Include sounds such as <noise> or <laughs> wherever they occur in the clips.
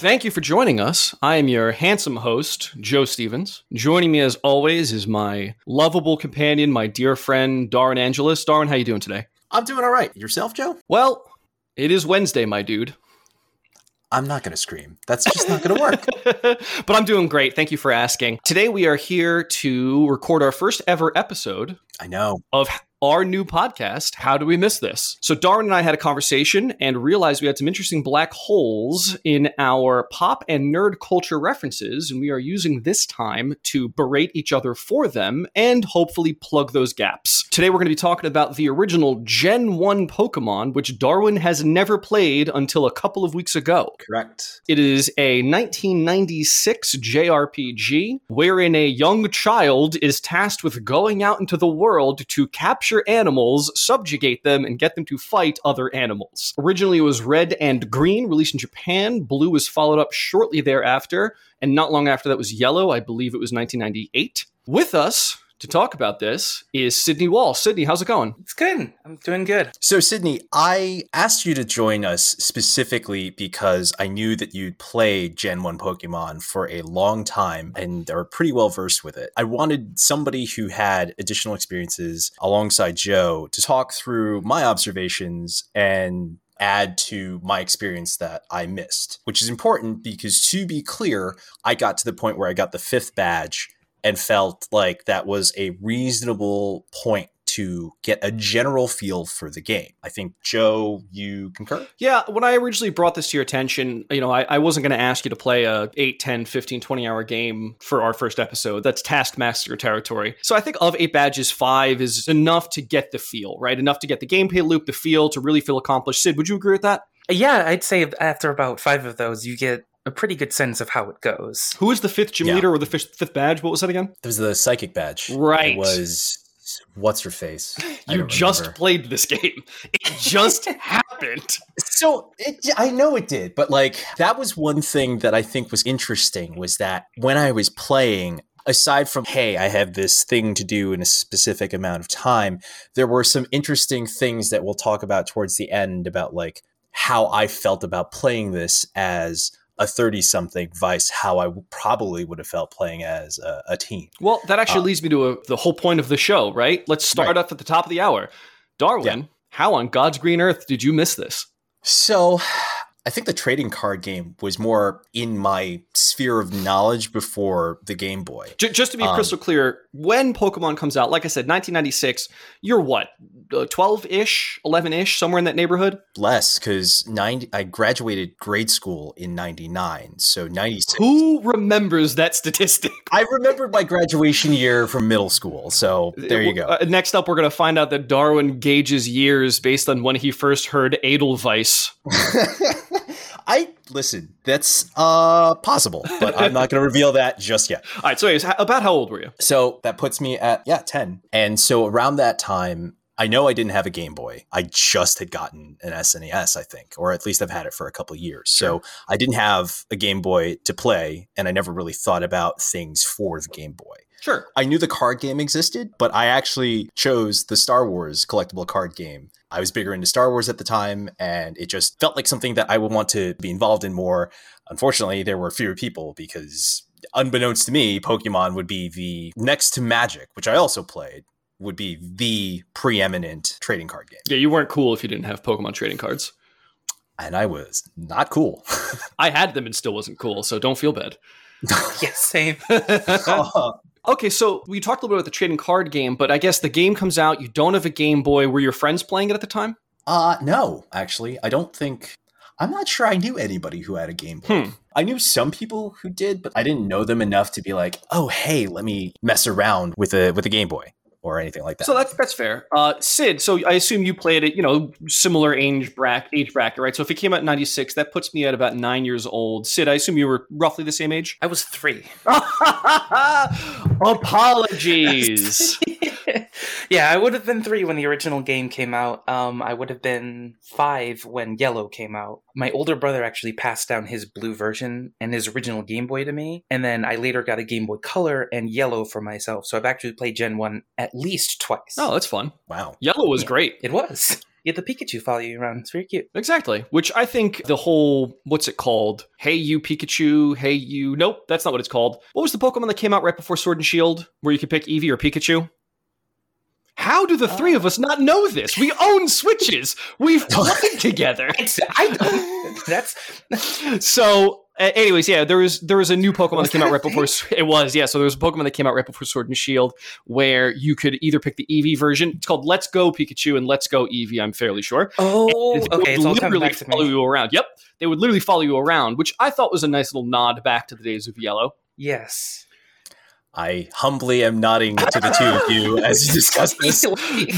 Thank you for joining us. I am your handsome host, Joe Stevens. Joining me as always is my lovable companion, my dear friend, Darwin Angelus. Darwin, how you doing today? I'm doing all right. Yourself, Joe? Well, it is Wednesday, my dude. I'm not going to scream. That's just not going to work. <laughs> but I'm doing great. Thank you for asking. Today we are here to record our first ever episode. I know. Of our new podcast, How Do We Miss This? So, Darwin and I had a conversation and realized we had some interesting black holes in our pop and nerd culture references, and we are using this time to berate each other for them and hopefully plug those gaps. Today, we're going to be talking about the original Gen 1 Pokemon, which Darwin has never played until a couple of weeks ago. Correct. It is a 1996 JRPG wherein a young child is tasked with going out into the world to capture capture animals, subjugate them, and get them to fight other animals. Originally, it was red and green, released in Japan. Blue was followed up shortly thereafter, and not long after that was yellow. I believe it was 1998. With us to talk about this is Sydney Wall. Sydney, how's it going? It's good. I'm doing good. So, Sydney, I asked you to join us specifically because I knew that you'd played Gen 1 Pokemon for a long time and are pretty well versed with it. I wanted somebody who had additional experiences alongside Joe to talk through my observations and add to my experience that I missed, which is important because to be clear, I got to the point where I got the fifth badge and felt like that was a reasonable point to get a general feel for the game. I think, Joe, you concur? Yeah, when I originally brought this to your attention, you know, I, I wasn't going to ask you to play a 8, 10, 15, 20 hour game for our first episode. That's Taskmaster territory. So I think of 8 badges, 5 is enough to get the feel, right? Enough to get the gameplay loop, the feel, to really feel accomplished. Sid, would you agree with that? Yeah, I'd say after about five of those, you get a pretty good sense of how it goes. Who was the fifth gym yeah. leader or the fifth, fifth badge? What was that again? It was the psychic badge. Right. It was what's her face? you just remember. played this game. It just <laughs> happened. So it, I know it did, but like that was one thing that I think was interesting was that when I was playing, aside from hey i have this thing to do in a specific amount of time there were some interesting things that we'll talk about towards the end about like how i felt about playing this as a 30 something vice how I probably would have felt playing as a, a teen. Well, that actually uh, leads me to a, the whole point of the show, right? Let's start right. off at the top of the hour. Darwin, yeah. how on God's green earth did you miss this? So, I think the trading card game was more in my sphere of knowledge before the Game Boy. Just to be um, crystal clear, when Pokemon comes out, like I said, 1996, you're what, 12 ish, 11 ish, somewhere in that neighborhood? Less, because I graduated grade school in 99, so 96. Who remembers that statistic? I remembered my graduation year from middle school, so there you go. Uh, next up, we're going to find out that Darwin gauges years based on when he first heard Edelweiss. <laughs> I listen. That's uh possible, but I'm not going to reveal that just yet. <laughs> All right. So, anyways, about how old were you? So that puts me at yeah, ten. And so around that time, I know I didn't have a Game Boy. I just had gotten an SNES, I think, or at least I've had it for a couple years. Sure. So I didn't have a Game Boy to play, and I never really thought about things for the Game Boy. Sure. I knew the card game existed, but I actually chose the Star Wars collectible card game. I was bigger into Star Wars at the time, and it just felt like something that I would want to be involved in more. Unfortunately, there were fewer people because, unbeknownst to me, Pokemon would be the next to Magic, which I also played, would be the preeminent trading card game. Yeah, you weren't cool if you didn't have Pokemon trading cards. And I was not cool. <laughs> I had them and still wasn't cool, so don't feel bad. <laughs> yeah, same. <laughs> uh, Okay, so we talked a little bit about the trading card game, but I guess the game comes out. You don't have a Game Boy. Were your friends playing it at the time? Uh, no, actually, I don't think. I'm not sure I knew anybody who had a Game Boy. Hmm. I knew some people who did, but I didn't know them enough to be like, "Oh, hey, let me mess around with a with a Game Boy." Or anything like that. So that's that's fair. Uh, Sid, so I assume you played it, you know, similar age bracket, age bracket, right? So if it came out in '96, that puts me at about nine years old. Sid, I assume you were roughly the same age. I was three. <laughs> Apologies. <laughs> <laughs> yeah, I would have been three when the original game came out. Um, I would have been five when Yellow came out. My older brother actually passed down his blue version and his original Game Boy to me, and then I later got a Game Boy Color and Yellow for myself. So I've actually played Gen One at least twice. Oh, that's fun. Wow, Yellow was yeah, great. It was. <laughs> Yeah, the Pikachu follow you around. It's very cute. Exactly. Which I think the whole what's it called? Hey you Pikachu, hey you Nope, that's not what it's called. What was the Pokemon that came out right before Sword and Shield where you could pick Eevee or Pikachu? How do the three of us not know this? We own Switches. We've <laughs> played together. <laughs> I don't. <laughs> That's So, uh, anyways, yeah, there was there was a new Pokemon that came out right before it was yeah. So there was a Pokemon that came out right before Sword and Shield where you could either pick the Eevee version. It's called Let's Go Pikachu and Let's Go Eevee. I'm fairly sure. oh, And they okay. It's all literally to follow you around. Yep, they would literally follow you around, which I thought was a nice little nod back to the days of Yellow. Yes. I humbly am nodding to the two of you as you discuss <laughs> this.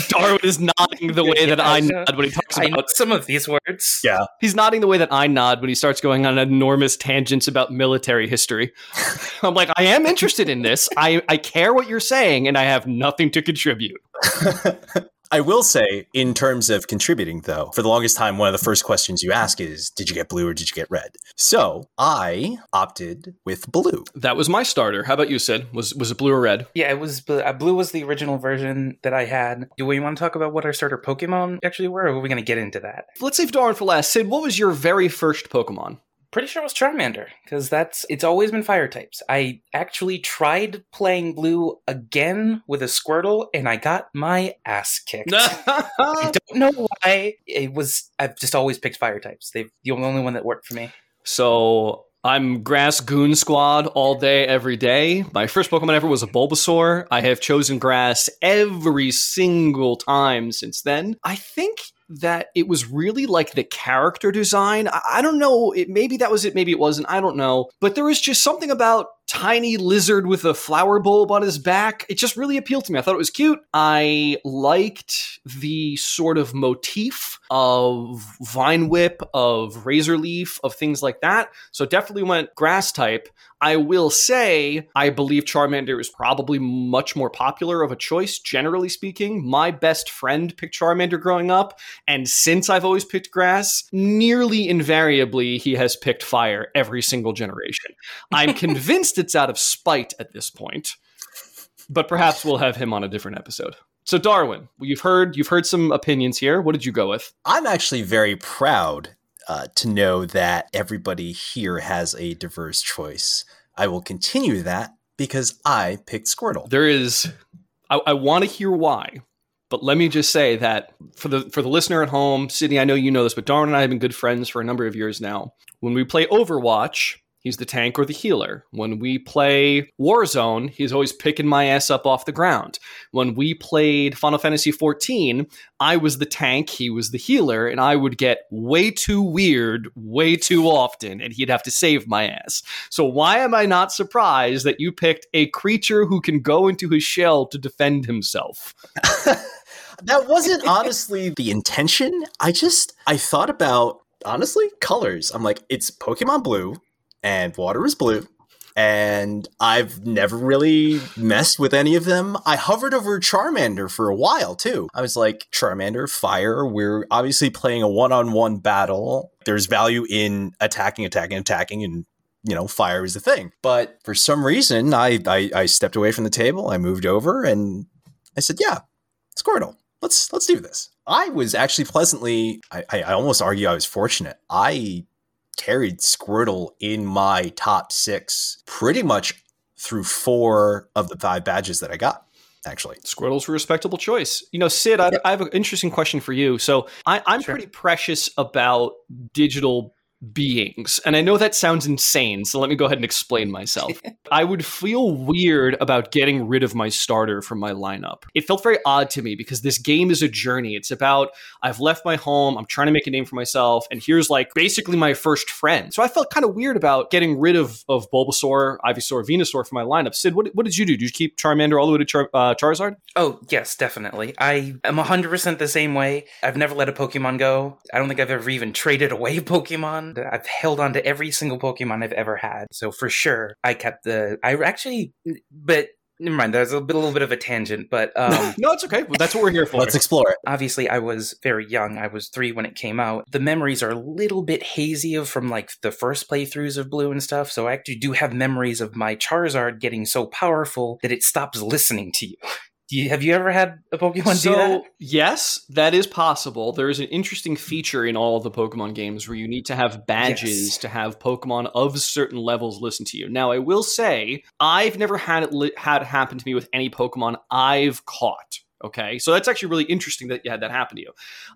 Darwin is nodding the way that I Yeah, I know. nod when he talks about. some of these words. Yeah. He's nodding the way that I nod when he starts going on enormous tangents about military history. <laughs> I'm like, I am interested in this. I, I care what you're saying, and I have nothing to contribute. <laughs> I will say, in terms of contributing, though, for the longest time, one of the first questions you ask is, Did you get blue or did you get red? So I opted with blue. That was my starter. How about you, Sid? Was was it blue or red? Yeah, it was bl- uh, blue was the original version that I had. Do we want to talk about what our starter Pokemon actually were, or are we going to get into that? Let's save Darwin for last. Sid, what was your very first Pokemon? Pretty sure it was Charmander because that's it's always been fire types. I actually tried playing blue again with a Squirtle, and I got my ass kicked. <laughs> I don't know why. It was I've just always picked fire types. They've the only one that worked for me. So I'm Grass Goon Squad all day, every day. My first Pokemon ever was a Bulbasaur. I have chosen Grass every single time since then. I think that it was really like the character design. I, I don't know. It maybe that was it. Maybe it wasn't. I don't know. But there was just something about tiny lizard with a flower bulb on his back. It just really appealed to me. I thought it was cute. I liked the sort of motif of Vine Whip, of Razor Leaf, of things like that. So definitely went grass type. I will say, I believe Charmander is probably much more popular of a choice, generally speaking. My best friend picked Charmander growing up, and since I've always picked grass, nearly invariably he has picked fire every single generation. I'm <laughs> convinced it's out of spite at this point, but perhaps we'll have him on a different episode. So Darwin, you've heard you've heard some opinions here. What did you go with? I'm actually very proud uh, to know that everybody here has a diverse choice. I will continue that because I picked Squirtle. There is I, I want to hear why, but let me just say that for the for the listener at home, Sydney, I know you know this, but Darwin and I have been good friends for a number of years now. When we play Overwatch, he's the tank or the healer. When we play Warzone, he's always picking my ass up off the ground. When we played Final Fantasy XIV, I was the tank, he was the healer, and I would get way too weird way too often, and he'd have to save my ass. So why am I not surprised that you picked a creature who can go into his shell to defend himself? <laughs> that wasn't honestly the intention. I just I thought about honestly colors. I'm like, it's Pokemon Blue and water is blue. And I've never really messed with any of them. I hovered over Charmander for a while too. I was like, Charmander, fire. We're obviously playing a one on one battle. There's value in attacking, attacking, attacking, and you know, fire is the thing. But for some reason, I, I I stepped away from the table. I moved over and I said, "Yeah, Squirtle, let's let's do this." I was actually pleasantly. I, I, I almost argue I was fortunate. I carried Squirtle in my top six pretty much through four of the five badges that I got. Actually, Squirtle's a respectable choice. You know, Sid, I, I have an interesting question for you. So I, I'm Sure. pretty precious about digital beings. And I know that sounds insane, so let me go ahead and explain <laughs> myself. I would feel weird about getting rid of my starter from my lineup. It felt very odd to me because this game is a journey. It's about I've left my home, I'm trying to make a name for myself, and here's like basically my first friend. So I felt kind of weird about getting rid of, of Bulbasaur, Ivysaur, Venusaur from my lineup. Sid, what, what did you do? Did you keep Charmander all the way to Char- uh, Charizard? Oh, yes, definitely. I am 100% the same way. I've never let a Pokemon go. I don't think I've ever even traded away <laughs> Pokemon. I've held on to every single Pokemon I've ever had. So for sure, I kept the. I actually. But. Never mind. There's a, bit, a little bit of a tangent, but <laughs> um, no, it's okay. Well, that's what we're here for. let's explore it. obviously I was very young. I was three when it came out. The memories are a little bit hazy of from like the first playthroughs of Blue and stuff. So I actually do have memories of my Charizard getting so powerful that it stops listening to you. Do you, have you ever had a Pokemon so, do that? Yes, that is possible. There is an interesting feature in all of the Pokemon games where you need to have badges Yes. to have Pokemon of certain levels listen to you. Now, I will say, I've never had it li- had it happen to me with any Pokemon I've caught. Okay, so that's actually really interesting that you had that happen to you.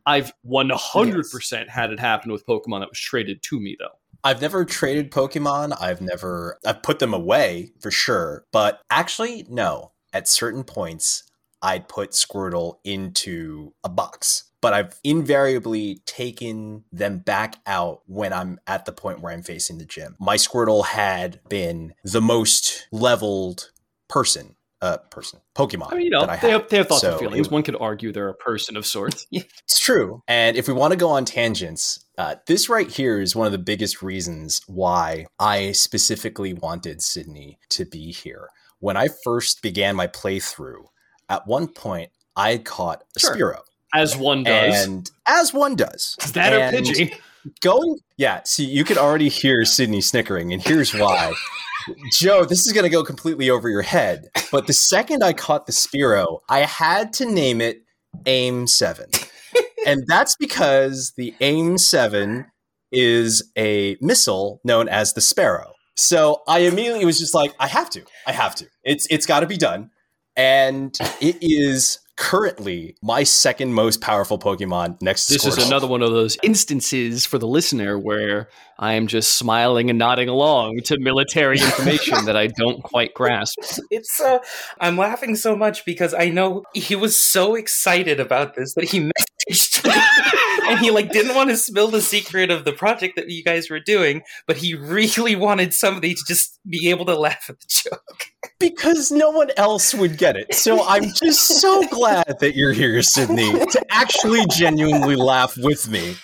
I've 100% had it happen with Pokemon that was traded to me, though. I've never traded Pokemon. I've never I've put them away for sure. But actually, no. At certain points, I'd put Squirtle into a box. But I've invariably taken them back out when I'm at the point where I'm facing the gym. My Squirtle had been the most leveled person, uh, person, Pokemon. I mean, you know, that I they have, they have thoughts So and feelings. it- One could argue they're a person of sorts. <laughs> It's true. And if we want to go on tangents, uh, this right here is one of the biggest reasons why I specifically wanted Sydney to be here. When I first began my playthrough, at one point I caught a Sure. Spearow. As one does. And as one does. Is that or and Pidgey? Going, yeah, see, you could already hear Sydney snickering, and here's why. Joe, this is going to go completely over your head. But the second I caught the Spearow, I had to name it AIM 7. <laughs> and that's because the AIM 7 is a missile known as the Sparrow. So I immediately was just like, I have to. I have to. It's it's got to be done. And it is currently my second most powerful Pokemon next to This is another one of those instances for the listener where I am just smiling and nodding along to military information that I don't quite grasp. <laughs> It's uh I'm laughing so much because I know he was so excited about this that he <laughs> messaged me <laughs> and he like didn't want to spill the secret of the project that you guys were doing, but he really wanted somebody to just be able to laugh at the joke. Because no one else would get it. So I'm just so <laughs> glad that you're here, Sydney, to actually genuinely laugh with me.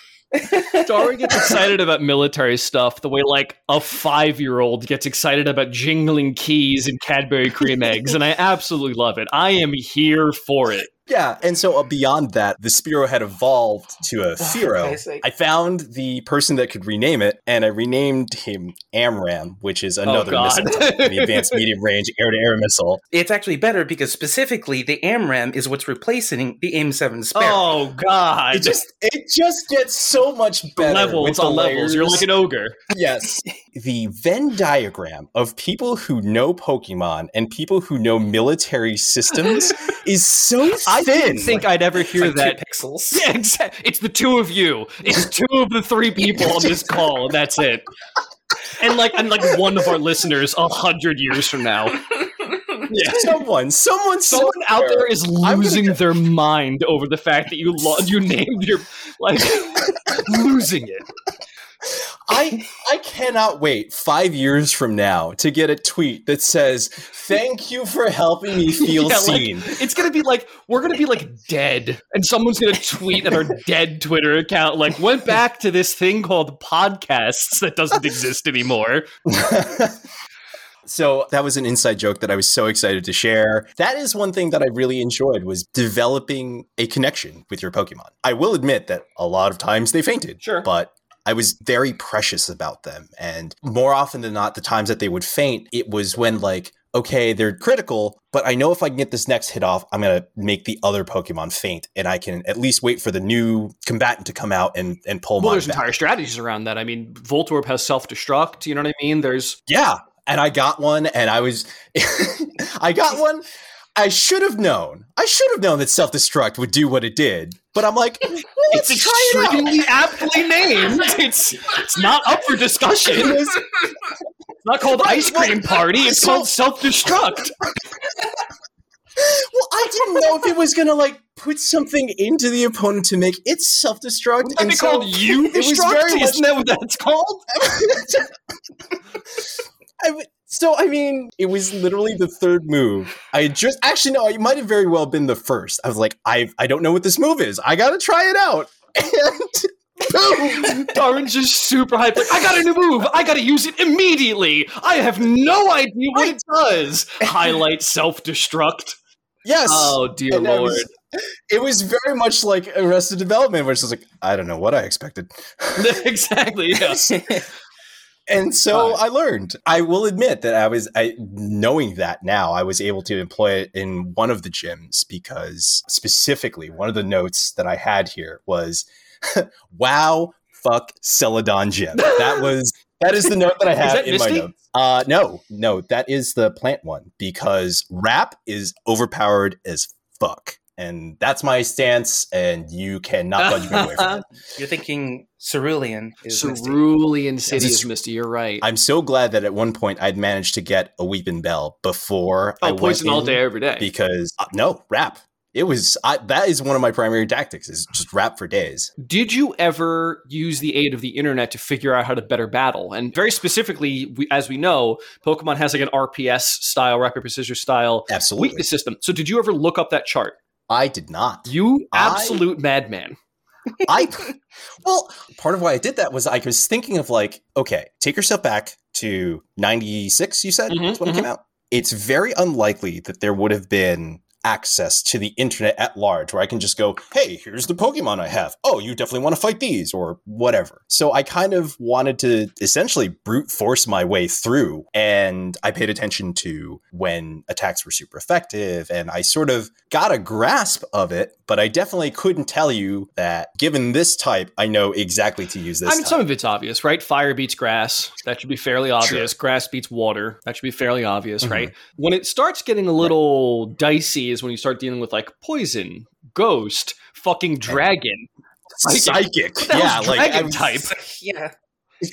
Darwin gets excited about military stuff the way like a five year old gets excited about jingling keys and Cadbury cream eggs, and I absolutely love it. I am here for it. Yeah, and so uh, beyond that, the Spearow had evolved to a <sighs> Fearow. I found the person that could rename it, and I renamed him AMRAAM, which is another God. missile, type, the advanced <laughs> medium range air to air missile. It's actually better because specifically the AMRAAM is what's replacing the AIM-7 Sparrow. Oh God! It just it just gets so much better. levels with the on levels. You're like an ogre. Yes. <laughs> the Venn diagram of people who know Pokemon and people who know military systems <laughs> is so I thin. didn't think I'd ever It's hear like two that. pixels. <laughs> Yeah, exactly. It's the two of you. It's two of the three <laughs> people on this call, and that's it. And like, and like one of our listeners a hundred years from now. <laughs> Yeah. someone, someone, Someone out there is gonna losing their mind over the fact that you lo- you named your like losing it. I <laughs> I cannot wait five years from now to get a tweet that says, "Thank you for helping me <laughs> feel Yeah, like, seen." it's gonna be like we're gonna be like dead, and someone's gonna tweet at our <laughs> dead Twitter account like went back to this thing called podcasts that doesn't exist anymore. So that was an inside joke that I was so excited to share. That is one thing that I really enjoyed was developing a connection with your Pokemon. I will admit that a lot of times they fainted. Sure. But I was very precious about them. And more often than not, the times that they would faint, it was when like, okay, they're critical, but I know if I can get this next hit off, I'm gonna make the other Pokemon faint, and I can at least wait for the new combatant to come out and and pull Well, there's back. entire strategies around that. I mean, Voltorb has self destruct. You know what I mean? There's Yeah. And I got one and I was <laughs> I got one. I should have known. I should have known that self-destruct would do what it did. But I'm like, well, it's try it aptly named. <laughs> It's it's not up for discussion. <laughs> It's not called Right, ice cream well, party. It's so- called self destruct. well, I didn't know if it was gonna like put something into the opponent to make it self-destruct. Wouldn't that be so called you it was destruct? very Isn't that what that's called? <laughs> I w- so I mean, it was literally the third move. I just actually no, it might have very well been the first. I was like, I I don't know what this move is. I gotta try it out. <laughs> And boom. <laughs> Darwin's just super hyped. Like, I got a new move. I got to use it immediately. I have no idea what it does. Highlight self destruct. Yes. Oh dear And lord. was- it was very much like Arrested Development, which was like, I don't know what I expected. <laughs> exactly. Yeah. And so. I learned. I will admit that I was I knowing that now I was able to employ it in one of the gyms because specifically one of the notes that I had here was <laughs> wow fuck Celadon gym. That <laughs> was that is the note that I have that in my notes. Uh no, no, that is the plant one because wrap is overpowered as fuck. And that's my stance, and you cannot budge me away from it. <laughs> You're thinking Cerulean is Misty. Cerulean City Yes. is Misty. You're right. I'm so glad that at one point I'd managed to get a Weepinbell before I oh, went poison all day, every day. because uh, no wrap. It was I, that is one of my primary tactics is just wrap for days. Did you ever use the aid of the internet to figure out how to better battle? And very specifically, we, as we know, Pokemon has like an RPS style, rapid precision style Absolutely, weakness system. So, did you ever look up that chart? I did not. You I- absolute madman. I <laughs> well, part of why I did that was I was thinking of like, okay, take yourself back to '96. You said Mhm, that's when it came out. It's very unlikely that there would have been access to the internet at large where I can just go, hey, here's the Pokemon I have. Oh, you definitely want to fight these or whatever. So I kind of wanted to essentially brute force my way through and I paid attention to when attacks were super effective and I sort of got a grasp of it, but I definitely couldn't tell you that given this type, I know exactly to use this. I mean, type. some of it's obvious, right? Fire beats grass. That should be fairly obvious. Grass beats water. That should be fairly obvious, Mhm. right? When it starts getting a little dicey is when you start dealing with like poison, ghost, fucking dragon. psychic. What the yeah, hell's like dragon type? <laughs> yeah. <laughs>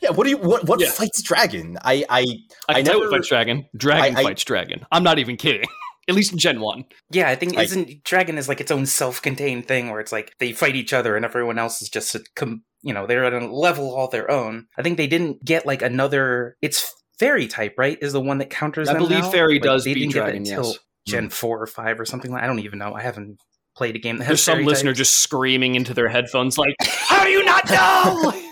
yeah, what do you what what Yeah. fights dragon? I I I can I never- what fights dragon. Dragon I- I- fights dragon. I'm not even kidding. <laughs> At least in Gen 1. Yeah, I think I- isn't Dragon is like its own self-contained thing where it's like they fight each other and everyone else is just a com- you know they're at a level all their own. I think they didn't get like another. It's fairy type, right? Is the one that counters. I believe now? fairy Like, does they beat didn't get it dragon, until yes. Gen hmm. four or five or something like. I don't even know. I haven't played a game that has There's some listener types. just screaming into their headphones like, <laughs> How do you not know? <laughs>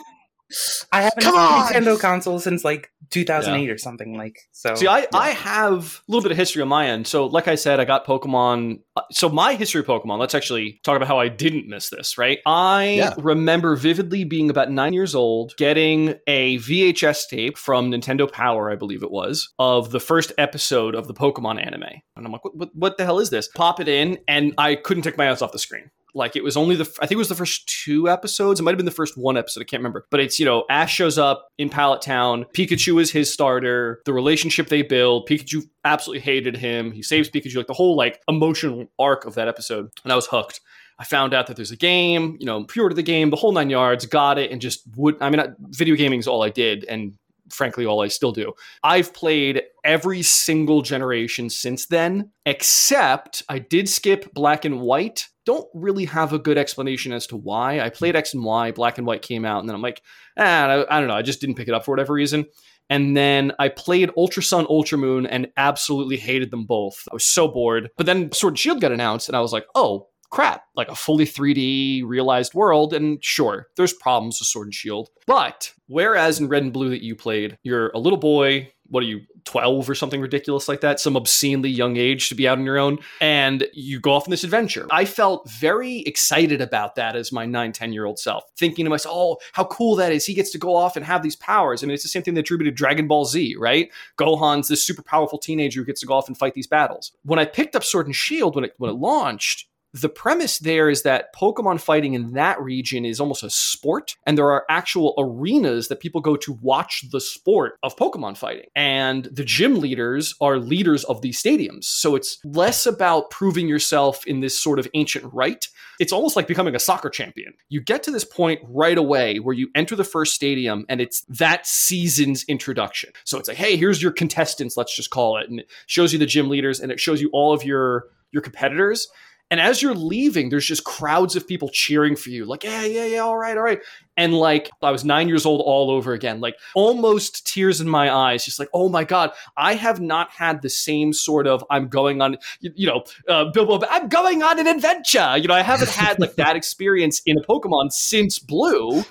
I haven't Come had a on! Nintendo console since like 2008 or something like. So See, I, I have a little bit of history on my end. So, like I said, I got Pokemon. uh, So, my history of Pokemon, let's actually talk about how I didn't miss this, right? I Yeah. remember vividly being about nine years old, getting a VHS tape from Nintendo Power, I believe it was, of the first episode of the Pokemon anime. And I'm like, what, what, what the hell is this? Pop it in, and I couldn't take my eyes off the screen. Like it was only the I think it was the first two episodes. It might have been the first one episode. I can't remember. But it's you know Ash shows up in Pallet Town. Pikachu is his starter. The relationship they build. Pikachu absolutely hated him. He saves Pikachu. Like the whole like emotional arc of that episode. And I was hooked. I found out that there's a game. You know, pre-ordered the game, the whole nine yards. Got it, and just would. I mean, video gaming is all I did, and frankly, all I still do. I've played every single generation since then, except I did skip black and white. Don't really have a good explanation as to why. I played X and Y, black and white came out, and then I'm like, ah, I, I don't know. I just didn't pick it up for whatever reason. And then I played Ultra Sun, Ultra Moon, and absolutely hated them both. I was so bored. But then Sword and Shield got announced, and I was like, oh, crap, like a fully 3D realized world. And sure, there's problems with Sword and Shield. But whereas in Red and Blue that you played, you're a little boy, what are you, 12 or something ridiculous like that, some obscenely young age to be out on your own, and you go off on this adventure. I felt very excited about that as my 9, 10 year old self, thinking to myself, oh, how cool that is. He gets to go off and have these powers. I mean, it's the same thing that drew me to Dragon Ball Z, right? Gohan's this super powerful teenager who gets to go off and fight these battles. When I picked up Sword and Shield when it when it launched, the premise there is that Pokemon fighting in that region is almost a sport, and there are actual arenas that people go to watch the sport of Pokemon fighting. And the gym leaders are leaders of these stadiums. So it's less about proving yourself in this sort of ancient rite. It's almost like becoming a soccer champion. You get to this point right away where you enter the first stadium and it's that season's introduction. So it's like, hey, here's your contestants, let's just call it. And it shows you the gym leaders and it shows you all of your your competitors. And as you're leaving, there's just crowds of people cheering for you, like, yeah, yeah, yeah, all right, all right. And like, I was nine years old all over again, like almost tears in my eyes, just like, oh my God, I have not had the same sort of, I'm going on, you, you know, uh, Bilbo, I'm going on an adventure. You know, I haven't had like that experience in a Pokemon since Blue.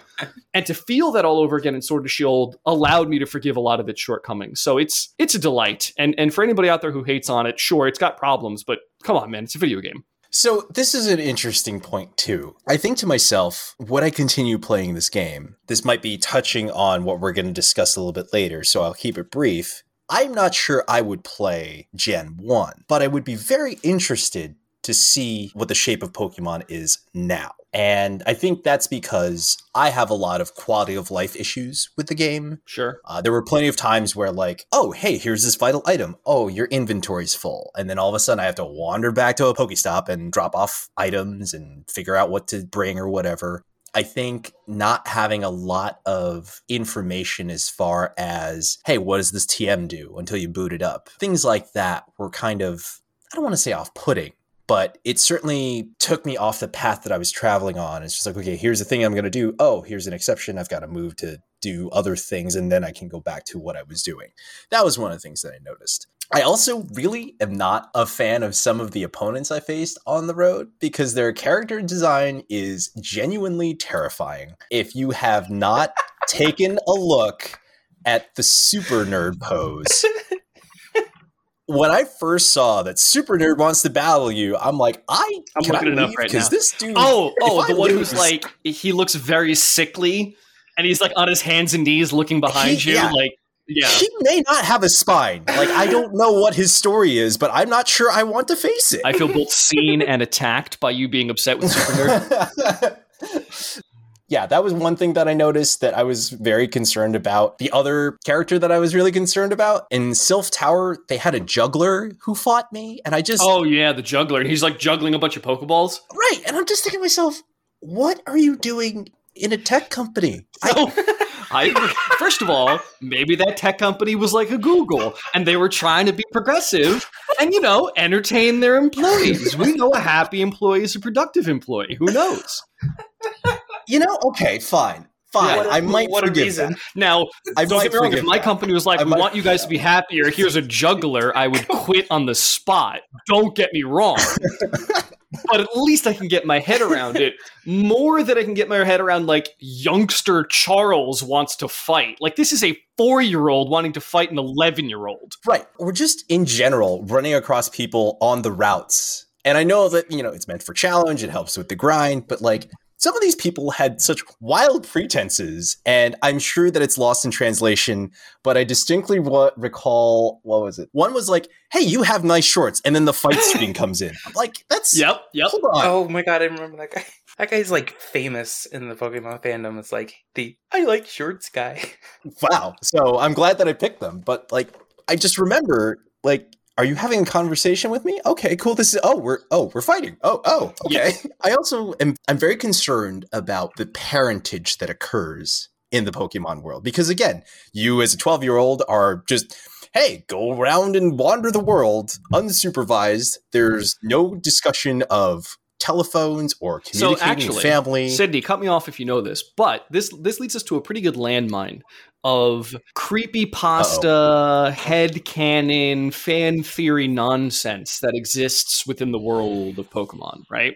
And to feel that all over again in Sword and Shield allowed me to forgive a lot of its shortcomings. So it's it's a delight. And and for anybody out there who hates on it, sure, it's got problems, but come on, man, it's a video game. So, this is an interesting point, too. I think to myself, would I continue playing this game? This might be touching on what we're going to discuss a little bit later, so I'll keep it brief. I'm not sure I would play Gen 1, but I would be very interested to see what the shape of Pokemon is now. And I think that's because I have a lot of quality of life issues with the game. Sure. Uh, there were plenty of times where, like, oh, hey, here's this vital item. Oh, your inventory's full. And then all of a sudden I have to wander back to a Pokestop and drop off items and figure out what to bring or whatever. I think not having a lot of information as far as, hey, what does this TM do until you boot it up? Things like that were kind of, I don't want to say off putting, but it certainly took me off the path that I was traveling on. It's just like, okay, here's the thing I'm going to do. Oh, here's an exception. I've got to move to do other things, and then I can go back to what I was doing. That was one of the things that I noticed. I also really am not a fan of some of the opponents I faced on the road because their character design is genuinely terrifying. If you have not <laughs> taken a look at the super nerd pose, <laughs> when I first saw that Super Nerd wants to battle you, I'm like, I I'm looking I it up right now. this dude, Oh, oh, the I one who's like he looks very sickly, and he's like on his hands and knees looking behind He- you, yeah. like yeah. he may not have a spine. Like I don't know what his story is, but I'm not sure I want to face it. I feel both seen and attacked by you being upset with Super Nerd. <laughs> yeah, that was one thing that I noticed that I was very concerned about. The other character that I was really concerned about in Silph Tower, they had a juggler who fought me, and I just Oh yeah, the juggler, and he's like juggling a bunch of Pokeballs. right, and I'm just thinking to myself, what are you doing in a tech company? I, So, <laughs> I first of all, maybe that tech company was like a Google, and they were trying to be progressive and you know entertain their employees. We know a happy employee is a productive employee. Who knows? You know, okay, fine, fine. What a- I might what a forgive reason. that. Now, I don't get me wrong. If my that. company was like, I "We might want you guys to be happier," here's a juggler, I would <laughs> quit on the spot. Don't get me wrong. <laughs> but at least I can get my head around it more than I can get my head around like youngster Charles wants to fight. Like this is a four year old wanting to fight an eleven year old. Right. Or just in general, running across people on the routes. And I know that, you know, it's meant for challenge, it helps with the grind, but like some of these people had such wild pretenses, and I'm sure that it's lost in translation, but I distinctly wa- recall what was it? One was like, hey, you have nice shorts, and then the fight <laughs> screen comes in. I'm like, that's. Yep, yep. Hold on. Oh my god, I remember that guy. <laughs> That guy's like famous in the Pokemon fandom. It's like the I like shorts guy. <laughs> Wow. So I'm glad that I picked them, but like, I just remember, like, are you having a conversation with me? Okay, cool. This is oh, we're oh, we're fighting. Oh, oh, okay. <laughs> I also am I'm very concerned about the parentage that occurs in the Pokemon world because again, you as a 12 year old are just hey, go around and wander the world unsupervised. There's no discussion of telephones or So communicating actually, family. Sydney, cut me off if you know this, but this this leads us to a pretty good landmine of creepy pasta, head canon, fan theory nonsense that exists within the world of Pokemon, right?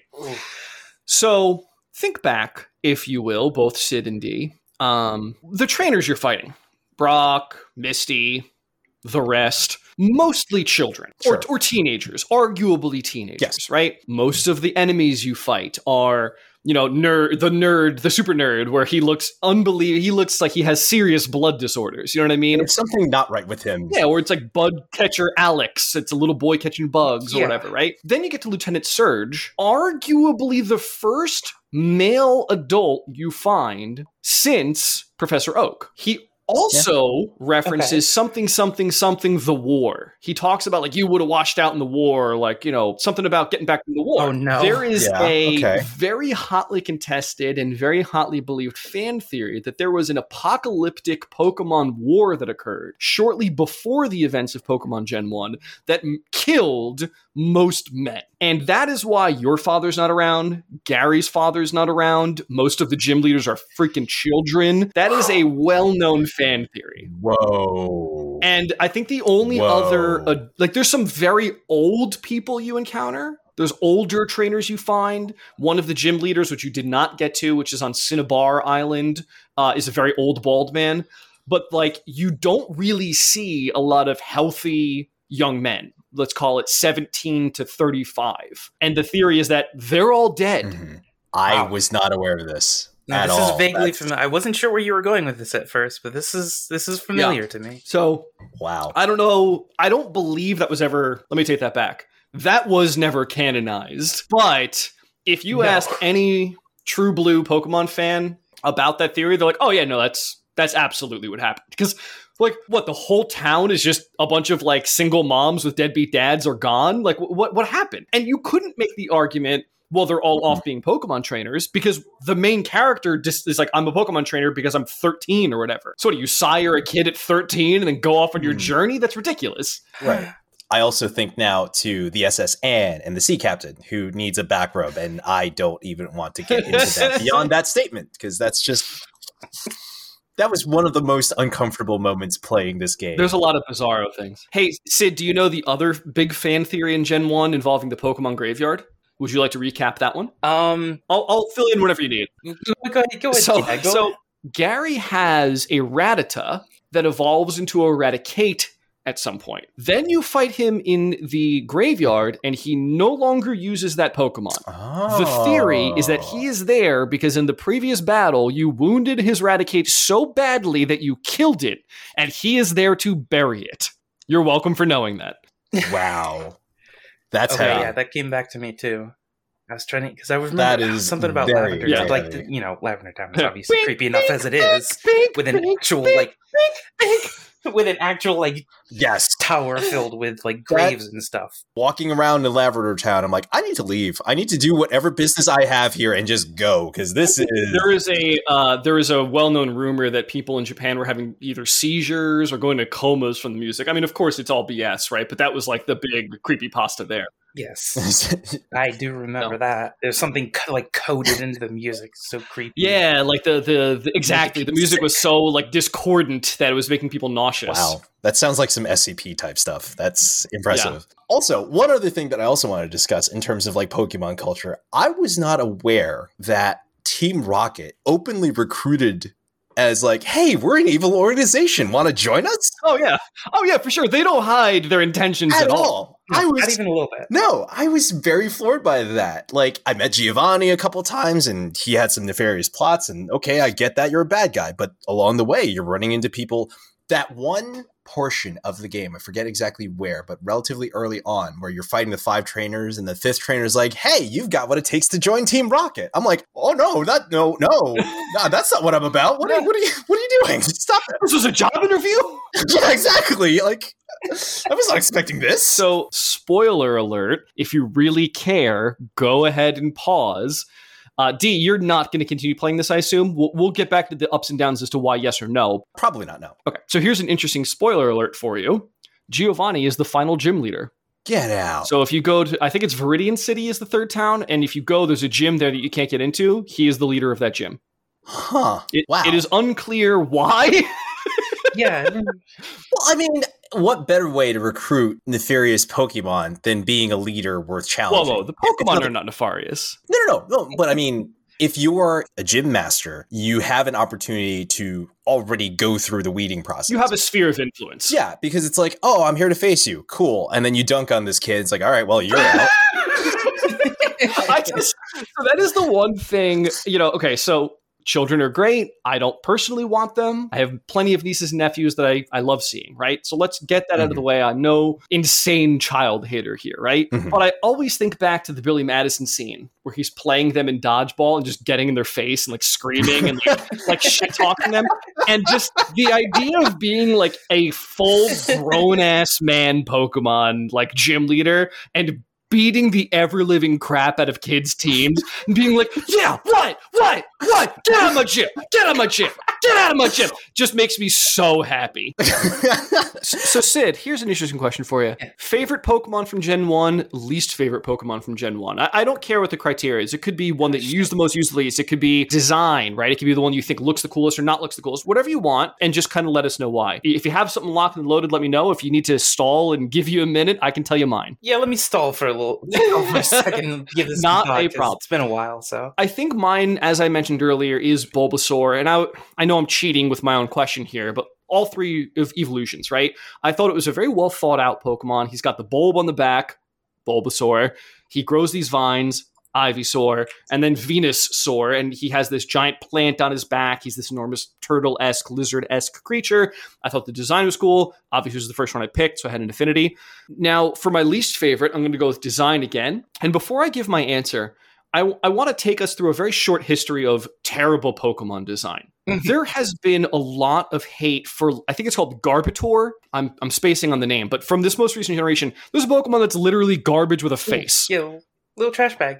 So think back, if you will, both Sid and D. Um, the trainers you're fighting, Brock, Misty, the rest, mostly children Sure. or, or teenagers, arguably teenagers, Yes. right? Most of the enemies you fight are, you know, nerd, the nerd, the super nerd, where he looks unbelievable. He looks like he has serious blood disorders. You know what I mean? There's something not right with him. Yeah, or it's like bug Catcher Alex. It's a little boy catching bugs or Yeah. whatever, right? Then you get to Lieutenant Surge, arguably the first male adult you find since Professor Oak. He also references Okay. something, something, something, the war. He talks about like you would have washed out in the war, like, you know, something about getting back from the war. Oh, no. There is Yeah, a okay. very hotly contested and very hotly believed fan theory that there was an apocalyptic Pokemon war that occurred shortly before the events of Pokemon Gen 1 that killed most men. And that is why your father's not around, Gary's father's not around, most of the gym leaders are freaking children. That is a well known fan theory. Whoa. And I think the only Whoa. other, uh, like, there's some very old people you encounter. There's older trainers you find. One of the gym leaders, which you did not get to, which is on Cinnabar Island, uh, is a very old bald man. But, like, you don't really see a lot of healthy young men. Let's call it 17 to 35. And the theory is that they're all dead. Mhm. I Wow. was not aware of this No, this all. is vaguely That's- familiar. I wasn't sure where you were going with this at first, but this is this is familiar to me. So Wow. I don't know. I don't believe that was ever. Let me take that back. That was never canonized. But if you No. ask any true blue Pokemon fan about that theory, they're like, "Oh yeah, no, that's that's absolutely what happened." Because like, what the whole town is just a bunch of like single moms with deadbeat dads are gone. Like, what what happened? And you couldn't make the argument. Well, they're all off being Pokemon trainers because the main character just is like, I'm a Pokemon trainer because I'm 13 or whatever. So, what do you sire a kid at 13 and then go off on your Hmm. journey? That's ridiculous. Right. I also think now to the SS Anne and the Sea Captain who needs a back rub, and I don't even want to get into that <laughs> beyond that statement because that's just that was one of the most uncomfortable moments playing this game. There's a lot of bizarro things. Hey, Sid, do you know the other big fan theory in Gen 1 involving the Pokemon graveyard? Would you like to recap that one? Um, I'll, I'll fill in whatever you need. go ahead. Go ahead. So, yeah, go so ahead. Gary has a Rattata that evolves into a Raticate at some point. Then you fight him in the graveyard, and he no longer uses that Pokemon. Oh. The theory is that he is there because in the previous battle, you wounded his Raticate so badly that you killed it, and he is there to bury it. You're welcome for knowing that. <laughs> wow. That's okay, heavy. yeah, that came back to me too. I was trying to because I remember That is something about very, Lavender very Town. Like the, you know, Lavender Town is <laughs> obviously creepy enough as it is, with an actual like <laughs> with an actual like Yes. tower filled with like graves and stuff. Walking around in Lavender Town, I'm like, I need to leave. I need to do whatever business I have here and just go because this is. There is a uh, there is a well known rumor that people in Japan were having either seizures or going to comas from the music. I mean, of course, it's all BS, right? But that was like the big creepy pasta there. Yes, <laughs> I do remember that. There's something co- like coded into the music. So creepy. Yeah, like the the, the exactly the music was so like discordant that it was making people nauseous. Wow. That sounds like some SCP type stuff. That's impressive. Also, one other thing that I also want to discuss in terms of like Pokemon culture, I was not aware that Team Rocket openly recruited as like, hey, we're an evil organization. Want to join us? Oh yeah, oh yeah, for sure. They don't hide their intentions at, At all. all. I Not was even a little bit. no, I was very floored by that. Like, I met Giovanni a couple times and he had some nefarious plots. And okay, I get that you're a bad guy, but along the way, you're running into people. That one portion of the game, I forget exactly where, but relatively early on, where you're fighting the five trainers and the fifth trainer's like, hey, you've got what it takes to join Team Rocket. I'm like, oh no, that no, no, no, that's not what I'm about. What are, what are you what are you doing? Stop it. This was a job interview. <laughs> yeah, exactly. Like, I was not expecting this. So, spoiler alert: if you really care, go ahead and pause. Uh, D, you're not going to continue playing this, I assume. We'll, we'll get back to the ups and downs as to why yes or no. Probably not, no. Okay, so here's an interesting spoiler alert for you. Giovanni is the final gym leader. Get out. So if you go to, I think it's Viridian City is the third town, and if you go, there's a gym there that you can't get into. He is the leader of that gym. Huh. It, wow. it is unclear why. <laughs> Yeah, Well, I mean, what better way to recruit nefarious Pokemon than being a leader worth whoa, challenging? whoa, the Pokemon are not nefarious. No, no, no, no. But I mean, if you are a gym master, you have an opportunity to already go through the weeding process. You have a sphere of influence. yeah, because it's like, oh, I'm here to face you. Cool. And then you dunk on this kid. It's like, all right, well, you're out. <laughs> I just so that is the one thing, you know, okay, so children are great. I don't personally want them. I have plenty of nieces and nephews that I, I love seeing, right? So let's get that out of the way. I'm no insane child hater here, right? Mhm. But I always think back to the Billy Madison scene where he's playing them in dodgeball and just getting in their face and like screaming and like, <laughs> like shit talking them. And just the idea of being like a full grown ass man Pokemon, like gym leader, and beating the ever living crap out of kids' teams and being like, yeah, what, what, what? Get out of my gym! Get out of my gym! Get out of my gym! Just makes me so happy. <laughs> So, Sid, here's an interesting question for you. Favorite Pokemon from Gen 1, least favorite Pokemon from Gen 1. I, I don't care what the criteria is. It could be one that you use the most, use the least. It could be design, right? It could be the one you think looks the coolest or not looks the coolest. Whatever you want, and just kind of let us know why. If you have something locked and loaded, let me know. If you need to stall and give you a minute, I can tell you mine. yeah. Let me stall for a little <laughs> for a second. Give this Not some thought, a 'cause problem. It's been a while, so I think mine, as I mentioned earlier, is Bulbasaur, and I I know I'm cheating with my own question here, but all three of evolutions, right? I thought it was a very well thought out Pokemon. He's got the bulb on the back, Bulbasaur. He grows these vines, Ivysaur, and then Venusaur, and he has this giant plant on his back. He's this enormous turtle esque, lizard esque creature. I thought the design was cool. Obviously, was the first one I picked, so I had an affinity. Now, for my least favorite, I'm going to go with design again. And before I give my answer, I, I want to take us through a very short history of terrible Pokemon design. Mm-hmm. there has been a lot of hate for, I think it's called Garbodor. I'm, I'm spacing on the name, but from this most recent generation, there's a Pokemon that's literally garbage with a face. Yeah, little trash bag.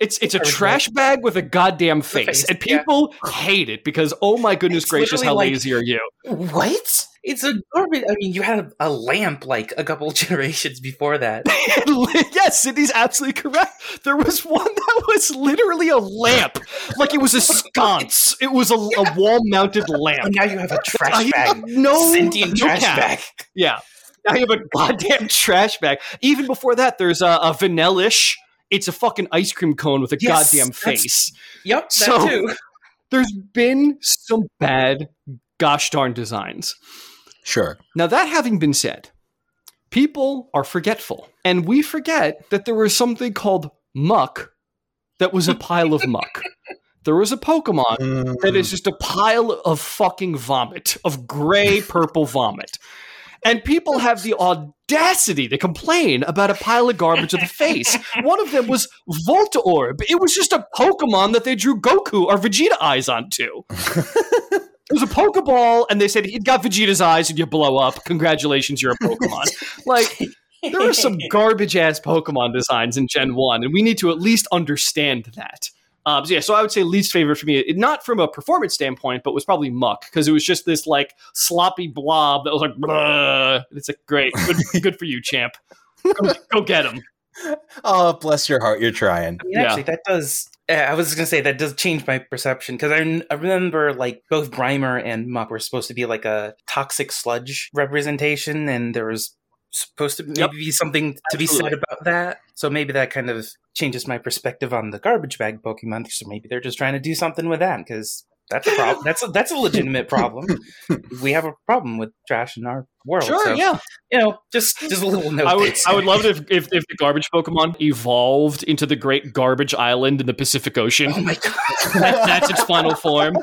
It's it's a trash bag with a goddamn face, face, and people hate it because oh my goodness It's gracious, how like- lazy are you? What? It's a garbage. I mean, you had a lamp like a couple <laughs> generations before that. <laughs> yes, Cindy's absolutely correct. There was one that was literally a lamp, like it was a sconce. It was a, a wall-mounted And lamp. now you have a trash you bag. no Sentient no trash cap. bag. Yeah. Now you have a goddamn trash bag. Even before that, there's a, a vanillish. It's a fucking ice cream cone with a Yes, goddamn face. Yep, that So- too. There's been some bad, gosh darn designs. Sure. Now, that having been said, people are forgetful. And we forget that there was something called Muk that was a pile of muck. There was a Pokemon that is just a pile of fucking vomit, of gray purple vomit. And people have the audacity to complain about a pile of garbage of the face. One of them was Voltorb. It was just a Pokemon that they drew Goku or Vegeta eyes onto. <laughs> It was a Pokeball, and they said it got Vegeta's eyes and you blow up. Congratulations, you're a Pokemon. <laughs> like, there are some garbage ass Pokemon designs in Gen 1, and we need to at least understand that. Um, so yeah, so I would say least favorite for me, it- not from a performance standpoint, but was probably Muk because it was just this like sloppy blob that was like, Bruh. it's like great, good, <laughs> good for you, champ. Go, go get him. Oh, bless your heart. You're trying. I mean, Yeah. actually, that does. I was gonna say that does change my perception because I, I remember like both Grimer and Muk were supposed to be like a toxic sludge representation, and there was supposed to maybe Yep. be something to be said about that. So maybe that kind of changes my perspective on the garbage bag Pokemon. So maybe they're just trying to do something with that because that's a problem. that's a that's a legitimate problem. <laughs> we have a problem with trash in our world. Sure, so, yeah. You know, just just a little note. I would. I would love it if, if, if the garbage Pokemon evolved into the Great Garbage Island in the Pacific Ocean. Oh my god. <laughs> That, that's its final form.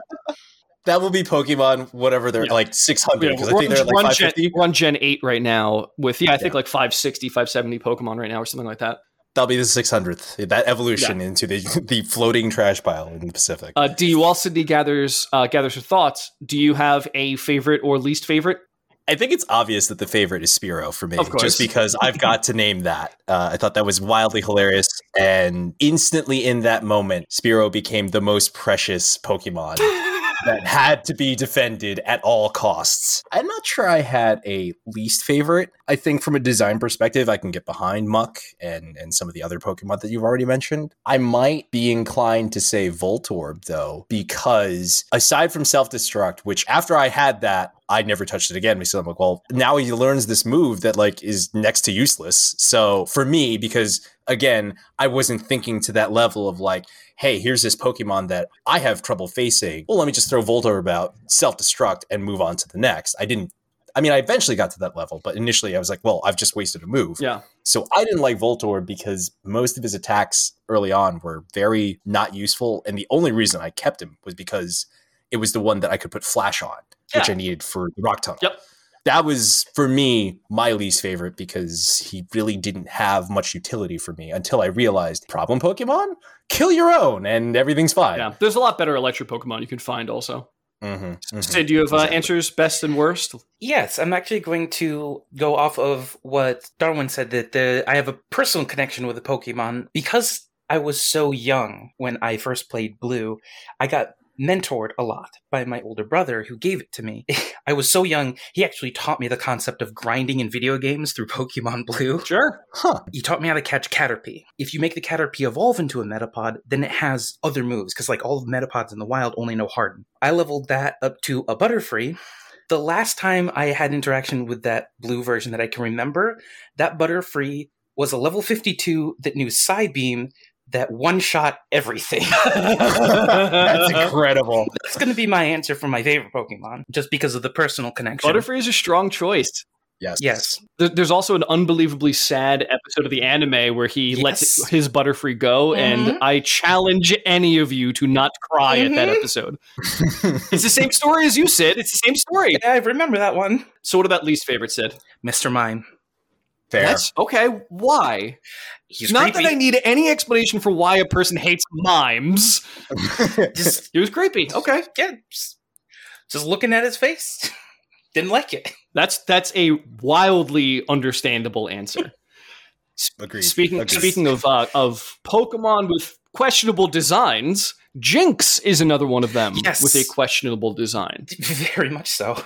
That will be Pokemon, whatever they're Yeah. like 600, Yeah, because we're, I think they're on- like we're on Gen, 550. we're on Gen 8 right now with, yeah, I think like 560, 570 Pokemon right now or something like that. That'll be the 600th. That evolution into the <laughs> the floating trash pile in the Pacific. Uh, do you, while Sydney gathers, uh, gathers her thoughts, do you have a favorite or least favorite? I think it's obvious that the favorite is Spearow for me, Of course. just because I've got to name that. Uh, I thought that was wildly hilarious, and instantly in that moment, Spearow became the most precious Pokemon <laughs> that had to be defended at all costs. I'm not sure I had a least favorite. I think from a design perspective, I can get behind Muk and and some of the other Pokemon that you've already mentioned. I might be inclined to say Voltorb though, because aside from self destruct, which after I had that, I never touched it again because I'm like, well, now he learns this move that like is next to useless. So for me, because again, I wasn't thinking to that level of like, hey, here's this Pokemon that I have trouble facing. Well, let me just throw Voltorb out, self destruct, and move on to the next. I didn't. I mean, I eventually got to that level, but initially I was like, well, I've just wasted a move. Yeah. So I didn't like Voltorb because most of his attacks early on were very not useful. And the only reason I kept him was because it was the one that I could put flash on, which I needed for the rock tunnel. Yep. That was for me my least favorite because he really didn't have much utility for me until I realized problem Pokemon, kill your own and everything's fine. Yeah. There's a lot better electric Pokemon you can find also. Mhm, mhm. Sid, do you have uh, Exactly. answers best and worst? Yes, I'm actually going to go off of what Darwin said that the, I have a personal connection with the Pokemon because I was so young when I first played Blue. I got mentored a lot by my older brother who gave it to me. <laughs> I was so young, he actually taught me the concept of grinding in video games through <laughs> Pokemon Blue. Sure. Huh. He taught me how to catch Caterpie. If you make the Caterpie evolve into a Metapod, then it has other moves, because like all of the Metapods in the wild only know Harden. I leveled that up to a Butterfree. The last time I had interaction with that blue version that I can remember, that Butterfree was a level 52 that knew Psybeam, that one shot everything. That's incredible. That's going to be my answer for my favorite Pokemon, just because of the personal connection. Butterfree is a strong choice. Yes. Yes. There's also an unbelievably sad episode of the anime where he Yes. lets his Butterfree go, and Mhm. I challenge any of you to not cry at that Mhm. episode. It's the same story as you, Sid. It's the same story. Yeah, I remember that one. So, what about least favorite, Sid? Mr. Mime. Fair. That's okay. Why? He's Not creepy. that I need any explanation for why a person hates mimes. <laughs> just It was creepy. Okay, yeah, just, just looking at his face. <laughs> Didn't like it. that's that's a wildly understandable answer. <laughs> Agreed. Speaking Agreed. speaking of uh, of Pokemon with questionable designs, Jinx is another one of them Yes. with a questionable design. Very much so.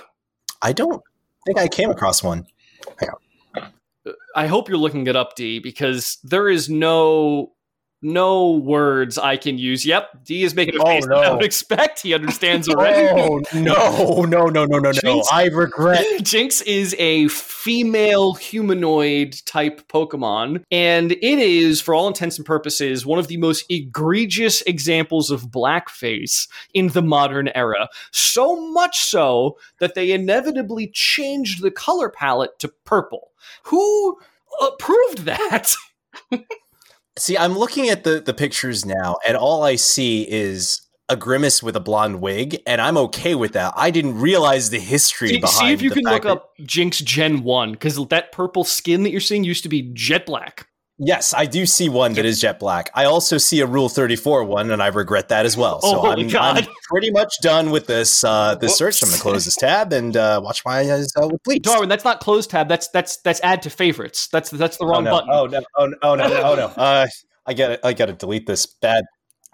I don't think I came across one. I hope you're looking it up, D, because there is no no words I can use. Yep, D is making a Oh, face that I no. would expect. He understands <laughs> oh, already. Oh no, no, no, no, no, no! I regret. <laughs> Jinx is a female humanoid type Pokemon, and it is, for all intents and purposes, one of the most egregious examples of blackface in the modern era. So much so that they inevitably changed the color palette to purple. Who approved that? <laughs> See, I'm looking at the the pictures now, and all I see is a grimace with a blonde wig, and I'm okay with that. I didn't realize the history See, behind. see if you can look up Jinx Gen 1, because that purple skin that you're seeing used to be jet black. Yes, I do see one that is jet black. I also see a Rule 34 one, and I regret that as well. So Oh, I'm. I'm pretty much done with this uh, this search. I'm gonna close this tab and uh, watch my eyes uh, with bleach. Darwin, that's not close tab. That's that's that's add to favorites. That's that's the oh wrong no! button. Oh no! Oh no! Oh no! Oh no! <laughs> Uh, I got to I got to delete this. Bad.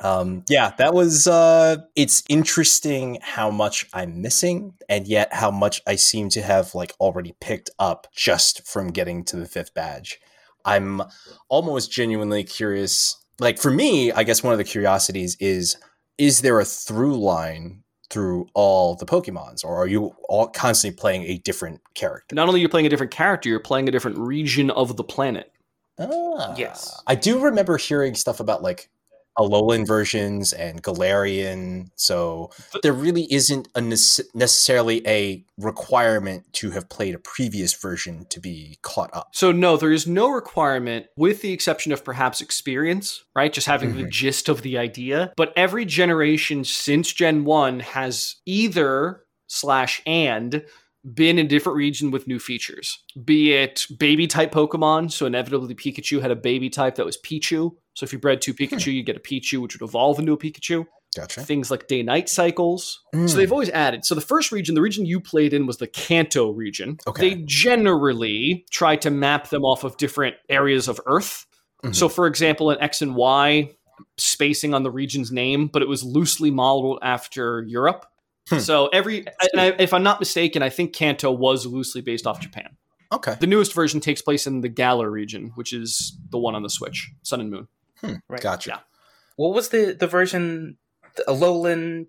Um, yeah, that was. Uh, it's interesting how much I'm missing, and yet how much I seem to have like already picked up just from getting to the fifth badge. I'm almost genuinely curious. Like for me, I guess one of the curiosities is: is there a through line through all the Pokemons, or are you all constantly playing a different character? Not only are you playing a different character, you're playing a different region of the planet. Ah, Yes. I do remember hearing stuff about like Alolan versions and Galarian. So there really isn't a nece- necessarily a requirement to have played a previous version to be caught up. So no, there is no requirement, with the exception of perhaps experience, right? Just having the Mhm. gist of the idea. But every generation since Gen One has either slash and been in a different region with new features. Be it baby type Pokemon, so inevitably Pikachu had a baby type that was Pichu. So if you bred two Pikachu, you get a Pichu, which would evolve into a Pikachu. Gotcha. Things like day night cycles. Mm. So they've always added. So the first region, the region you played in was the Kanto region. Okay. They generally try to map them off of different areas of Earth. Mhm. So for example, in X and Y, spacing on the region's name, but it was loosely modeled after Europe. Hmm. So every, and I, if I'm not mistaken, I think Kanto was loosely based off Japan. Okay. The newest version takes place in the Galar region, which is the one on the Switch, Sun and Moon. Hmm, right. Gotcha. Yeah. What was the the version, the Alolan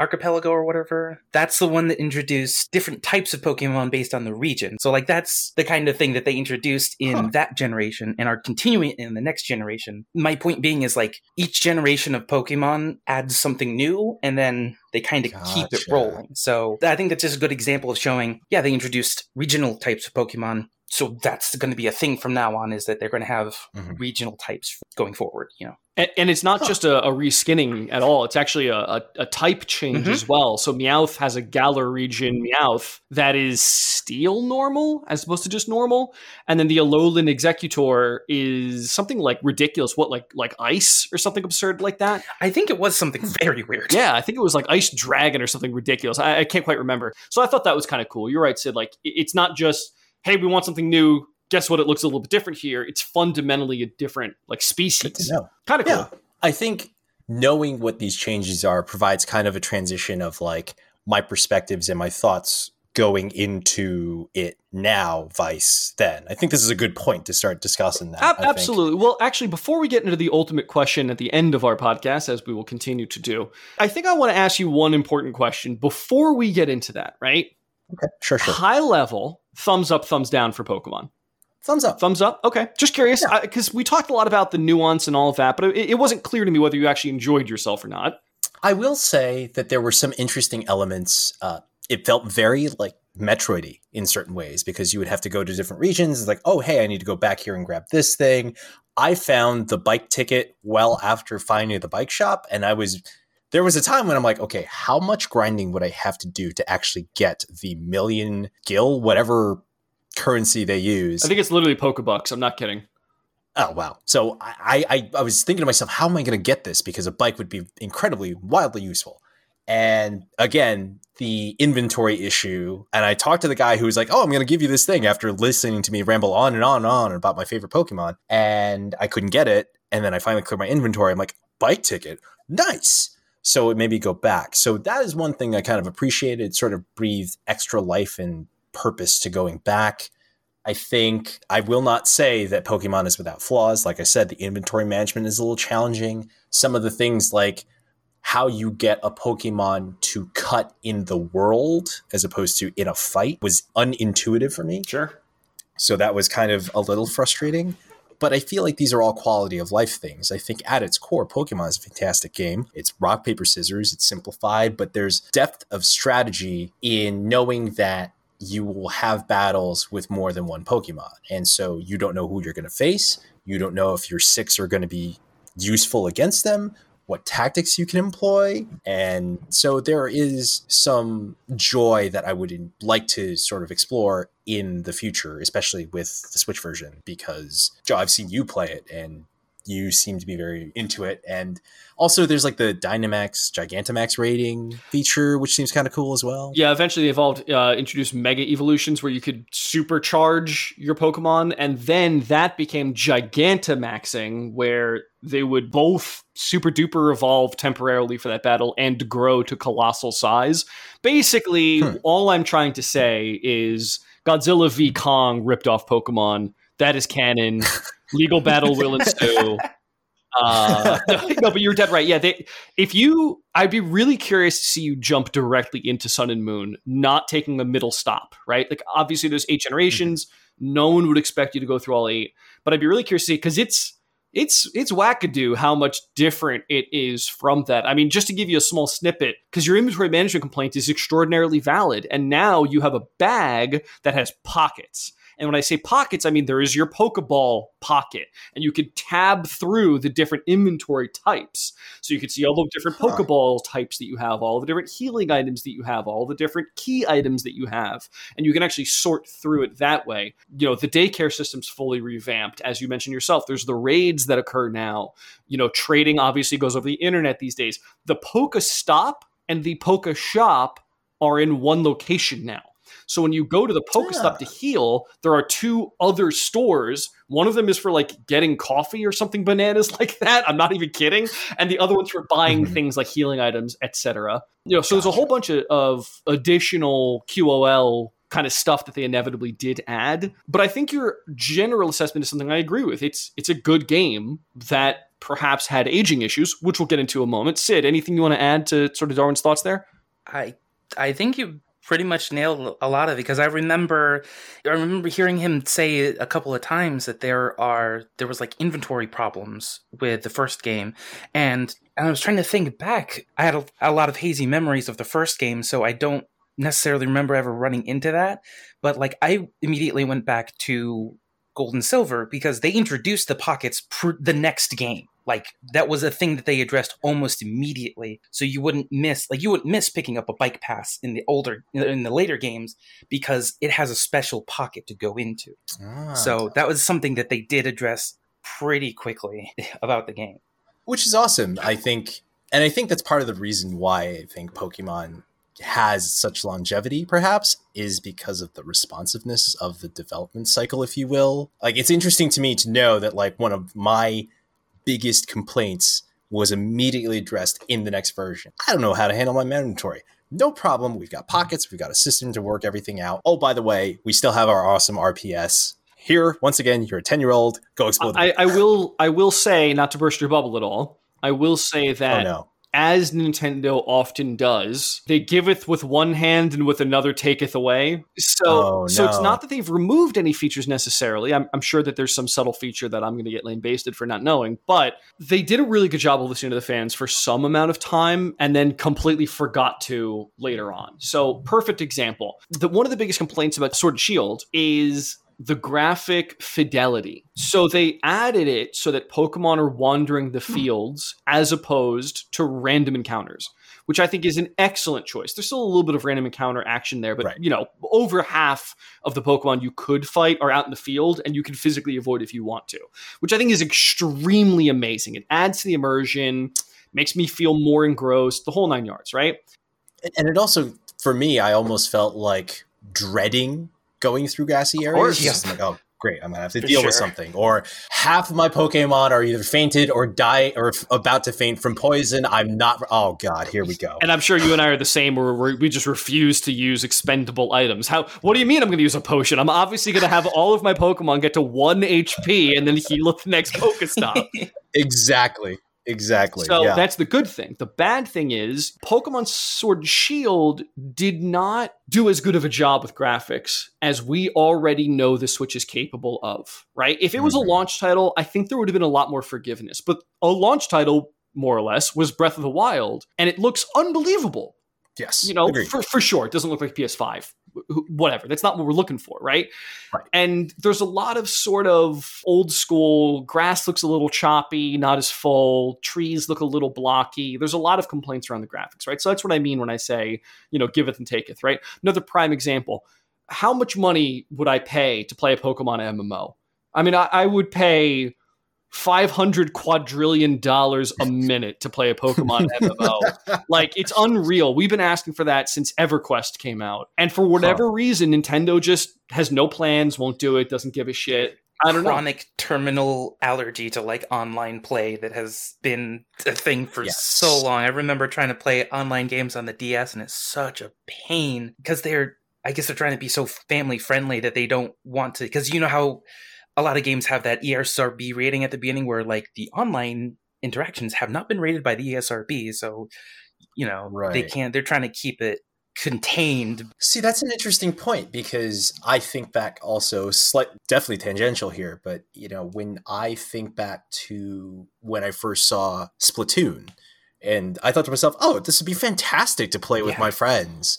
Archipelago or whatever? That's the one that introduced different types of Pokemon based on the region. So like that's the kind of thing that they introduced in Huh. that generation and are continuing in the next generation. My point being is like each generation of Pokemon adds something new and then they kind of keep it rolling. So I think that's just a good example of showing, yeah, they introduced regional types of Pokemon. So that's going to be a thing from now on is that they're going to have Mhm. regional types going forward, you know. And, and it's not Huh. just a, a reskinning at all. It's actually a, a, a type change Mhm. as well. So Meowth has a Galar region Meowth that is steel normal as opposed to just normal. And then the Alolan Exeggutor is something like ridiculous. What, like like ice or something absurd like that? I think it was something very weird. Yeah, I think it was like Ice Dragon or something ridiculous. I, I can't quite remember. So I thought that was kind of cool. You're right, Sid. Like it- it's not just, hey, we want something new. Guess what? It looks a little bit different here. It's fundamentally a different like species. Kind of cool. Yeah. I think knowing what these changes are provides kind of a transition of like my perspectives and my thoughts going into it now, vice then. I think this is a good point to start discussing that. Ab- absolutely. Well, actually, before we get into the ultimate question at the end of our podcast, as we will continue to do, I think I want to ask you one important question before we get into that, right? Okay, sure, sure. High level, thumbs up, thumbs down for Pokemon. thumbs up. Thumbs up. Okay, just curious because yeah. we talked a lot about the nuance and all of that, but it, it wasn't clear to me whether you actually enjoyed yourself or not. I will say that there were some interesting elements. Uh, it felt very like Metroidy in certain ways because you would have to go to different regions. It's like, oh, hey, I need to go back here and grab this thing. I found the bike ticket well after finding the bike shop, and I was there was a time when I'm like, okay, how much grinding would I have to do to actually get the million gil, whatever currency they use? I think it's literally Pokebucks. I'm not kidding. Oh wow! So I, I I was thinking to myself, how am I going to get this? Because a bike would be incredibly wildly useful. And again, the inventory issue. And I talked to the guy who was like, Oh, I'm going to give you this thing after listening to me ramble on and on and on about my favorite Pokemon. And I couldn't get it. And then I finally cleared my inventory. I'm like, Bike ticket? Nice. So it made me go back. So that is one thing I kind of appreciated. It sort of breathed extra life and purpose to going back. I think I will not say that Pokemon is without flaws. Like I said, the inventory management is a little challenging. Some of the things like how you get a Pokemon to cut in the world as opposed to in a fight was unintuitive for me. Sure. So that was kind of a little frustrating. But I feel like these are all quality of life things. I think at its core, Pokemon is a fantastic game. It's rock, paper, scissors, it's simplified, but there's depth of strategy in knowing that you will have battles with more than one Pokemon. And so you don't know who you're going to face. You don't know if your six are going to be useful against them what tactics you can employ. And so there is some joy that I would like to sort of explore in the future, especially with the Switch version, because Joe, I've seen you play it and you seem to be very into it. And also, there's like the Dynamax, Gigantamax rating feature, which seems kind of cool as well. Yeah, eventually they evolved, uh, introduced Mega Evolutions where you could supercharge your Pokemon, and then that became Gigantamaxing, where they would both super duper evolve temporarily for that battle and grow to colossal size. Basically, hmm. all I'm trying to say is Godzilla v Kong ripped off Pokemon. That is canon. <laughs> Legal battle will <laughs> ensue. Uh, <laughs> no, but you're dead right. Yeah, they, if you, I'd be really curious to see you jump directly into Sun and Moon, not taking the middle stop, right? Like obviously there's eight generations. No one would expect you to go through all eight, but I'd be really curious to see because it's it's it's wackadoo how much different it is from that. I mean, just to give you a small snippet, because your inventory management complaint is extraordinarily valid, and now you have a bag that has pockets. And when I say pockets, I mean there is your Pokeball pocket, and you could tab through the different inventory types. So you could see all the different huh. Pokeball types that you have, all the different healing items that you have, all the different key items that you have, and you can actually sort through it that way. You know, the daycare system's fully revamped. As you mentioned yourself, there's the raids that occur now. You know, trading obviously goes over the internet these days. The Poke Stop and the Poke Shop are in one location now. So when you go to the Pokestop yeah. to heal, there are two other stores. One of them is for like getting coffee or something <laughs> bananas like that. I'm not even kidding. And the other one's for buying mm-hmm. things like healing items, etc. You know, so gotcha. there's a whole bunch of, of additional QOL kind of stuff that they inevitably did add. But I think your general assessment is something I agree with. It's it's a good game that perhaps had aging issues, which we'll get into a moment. Sid, anything you want to add to sort of Darwin's thoughts there? I I think you pretty much nailed a lot of it because I remember I remember hearing him say a couple of times that there are there was like inventory problems with the first game and, and I was trying to think back I had a, a lot of hazy memories of the first game so I don't necessarily remember ever running into that but like I immediately went back to gold and silver because they introduced the pockets pr- the next game. Like that was a thing that they addressed almost immediately. So you wouldn't miss like you wouldn't miss picking up a bike pass in the older in the later games because it has a special pocket to go into. Ah. so that was something that they did address pretty quickly <laughs> about the game. Which is awesome i think and i think that's part of the reason why i think pokemon has such longevity perhaps is because of the responsiveness of the development cycle if you will like it's interesting to me to know that like one of my biggest complaints was immediately addressed in the next version. I don't know how to handle my inventory. No problem. We've got pockets. We've got a system to work everything out. Oh, by the way, we still have our awesome RPS. Here, once again, you're a 10 year old. Go explode. I, I, will. I will say, not to burst your bubble at all. I will say oh, that oh, no. As Nintendo often does, they giveth with one hand and with another taketh away. So, Oh, so it's not that they've removed any features necessarily. I'm, I'm sure that there's some subtle feature that I'm going to get lane basted for not knowing, but they did a really good job of listening to the fans for some amount of time and then completely forgot to later on. So, perfect example. The, one of the biggest complaints about Sword and Shield is the graphic fidelity. So they added it so that Pokemon are wandering the hmm. fields as opposed to random encounters, which I think is an excellent choice. There's still a little bit of random encounter action there, but Right. you know, over half of the Pokemon you could fight are out in the field and you can physically avoid if you want to, which I think is extremely amazing. It adds to the immersion, makes me feel more engrossed, the whole nine yards, right? and it also for me i almost felt like dreading going through gassy areas. Just like oh great i'm gonna have to For deal with something or half of my pokemon are either fainted or die or f- about to faint from poison i'm not oh god here we go And I'm sure you and I are the same, where we we just refuse to use expendable items. How? What do you mean? I'm going to use a potion? I'm obviously going to have all of my Pokemon get to one HP and then heal at the next Pokestop. <laughs> exactly exactly So yeah that's the good thing. The bad thing is Pokemon Sword and Shield did not do as good of a job with graphics as we already know the Switch is capable of, right? If it was Mhm. a launch title, I think there would have been a lot more forgiveness. But a launch title, more or less, was Breath of the Wild, and it looks unbelievable. yes You know, agreed. for, for sure. It doesn't look like PS5. Wh- Whatever. That's not what we're looking for, right? Right. And there's a lot of sort of old school grass looks a little choppy, not as full, trees look a little blocky. There's a lot of complaints around the graphics, right? So that's what I mean when I say, you know, giveth and taketh, right? Another prime example. How much money would I pay to play a Pokemon MMO? I mean, I, I would pay 500 quadrillion dollars a <laughs> minute to play a Pokemon <laughs> MMO. Like it's unreal. We've been asking for that since EverQuest came out. And for whatever reason, Nintendo just has no plans, won't do it, doesn't give a shit. I don't know. chronic terminal allergy to like online play that has been a thing for Yes. so long. I remember trying to play online games on the DS and it's such a pain because they're I guess they're trying to be so family friendly that they don't want to because you know how a lot of games have that ESRB rating at the beginning where like the online interactions have not been rated by the ESRB so you know they can't they're trying to keep it contained See, that's an interesting point because I think back also slight, definitely tangential here, but you know, when I think back to when I first saw Splatoon, and I thought to myself, "Oh, this would be fantastic to play with Yeah. my friends."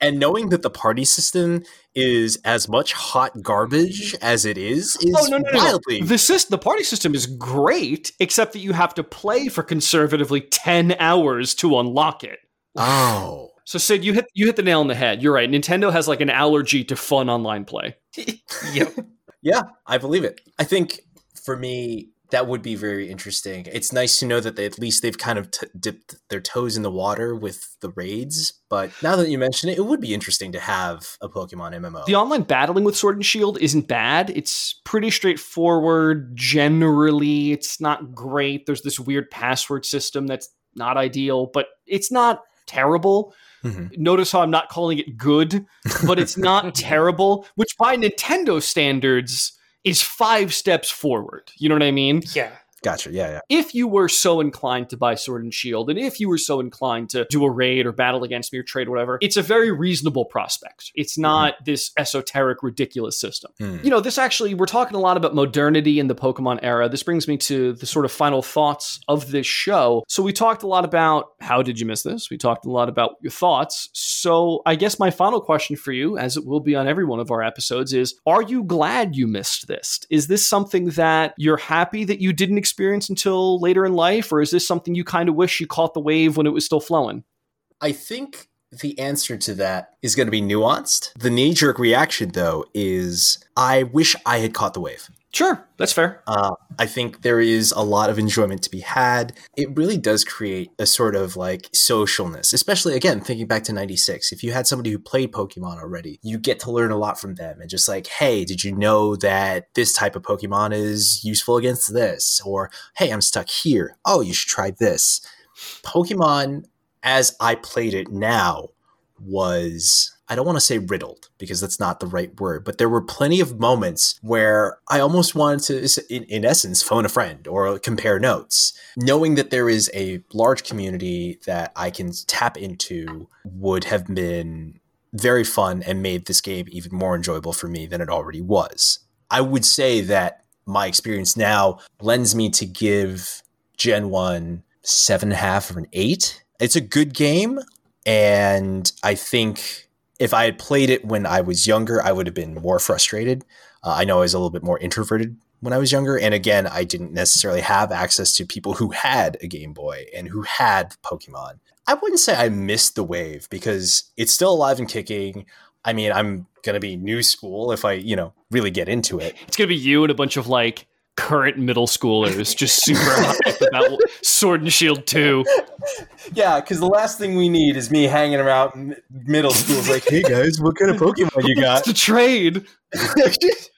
And knowing that the party system is as much hot garbage mm-hmm. as it is oh, is Oh no, no, no, no! wildly The system, the party system is great, except that you have to play for conservatively ten hours to unlock it. Oh. So Sid, you hit you hit the nail on the head. You're right. Nintendo has like an allergy to fun online play. <laughs> yep <laughs> Yeah, I believe it. I think for me, that would be very interesting. It's nice to know that they, at least they've kind of t- dipped their toes in the water with the raids. But now that you mention it, it would be interesting to have a Pokemon MMO. The online battling with Sword and Shield isn't bad. It's pretty straightforward. Generally, it's not great. There's this weird password system that's not ideal, but it's not terrible. Mhm. Notice how I'm not calling it good, but it's not <laughs> terrible, which by Nintendo standards is five steps forward. You know what I mean? yeah Gotcha. Yeah, yeah. if you were so inclined to buy Sword and Shield, and if you were so inclined to do a raid or battle against me or trade, whatever, it's a very reasonable prospect. It's not this esoteric, ridiculous system. Hmm. You know, this actually, we're talking a lot about modernity in the Pokemon era. This brings me to the sort of final thoughts of this show. So, we talked a lot about how did you miss this? We talked a lot about your thoughts. So, I guess my final question for you, as it will be on every one of our episodes, is Are you glad you missed this? Is this something that you're happy that you didn't experience until later in life, or is this something you kind of wish you caught the wave when it was still flowing? I think the answer to that is going to be nuanced. The knee jerk reaction, though, is I wish I had caught the wave. Sure, that's fair. Uh, I think there is a lot of enjoyment to be had. It really does create a sort of like socialness, especially again, thinking back to 96. If you had somebody who played Pokemon already, you get to learn a lot from them and just like, hey, did you know that this type of Pokemon is useful against this? Or, hey, I'm stuck here. Oh, you should try this. Pokemon, as I played it now, was I don't want to say riddled because that's not the right word, but there were plenty of moments where I almost wanted to, in, in essence, phone a friend or compare notes. Knowing that there is a large community that I can tap into would have been very fun and made this game even more enjoyable for me than it already was. I would say that my experience now lends me to give Gen 1 seven and a half or an eight. It's a good game. And I think if I had played it when I was younger, I would have been more frustrated. Uh, I know I was a little bit more introverted when I was younger. And again, I didn't necessarily have access to people who had a Game Boy and who had Pokemon. I wouldn't say I missed the wave because it's still alive and kicking. I mean, I'm going to be new school if I, you know, really get into it. It's going to be you and a bunch of like current middle schoolers just super hyped about Sword and Shield 2. Yeah, because the last thing we need is me hanging around middle school. like, hey guys, what kind of <laughs> Pokemon you got? to trade. <laughs>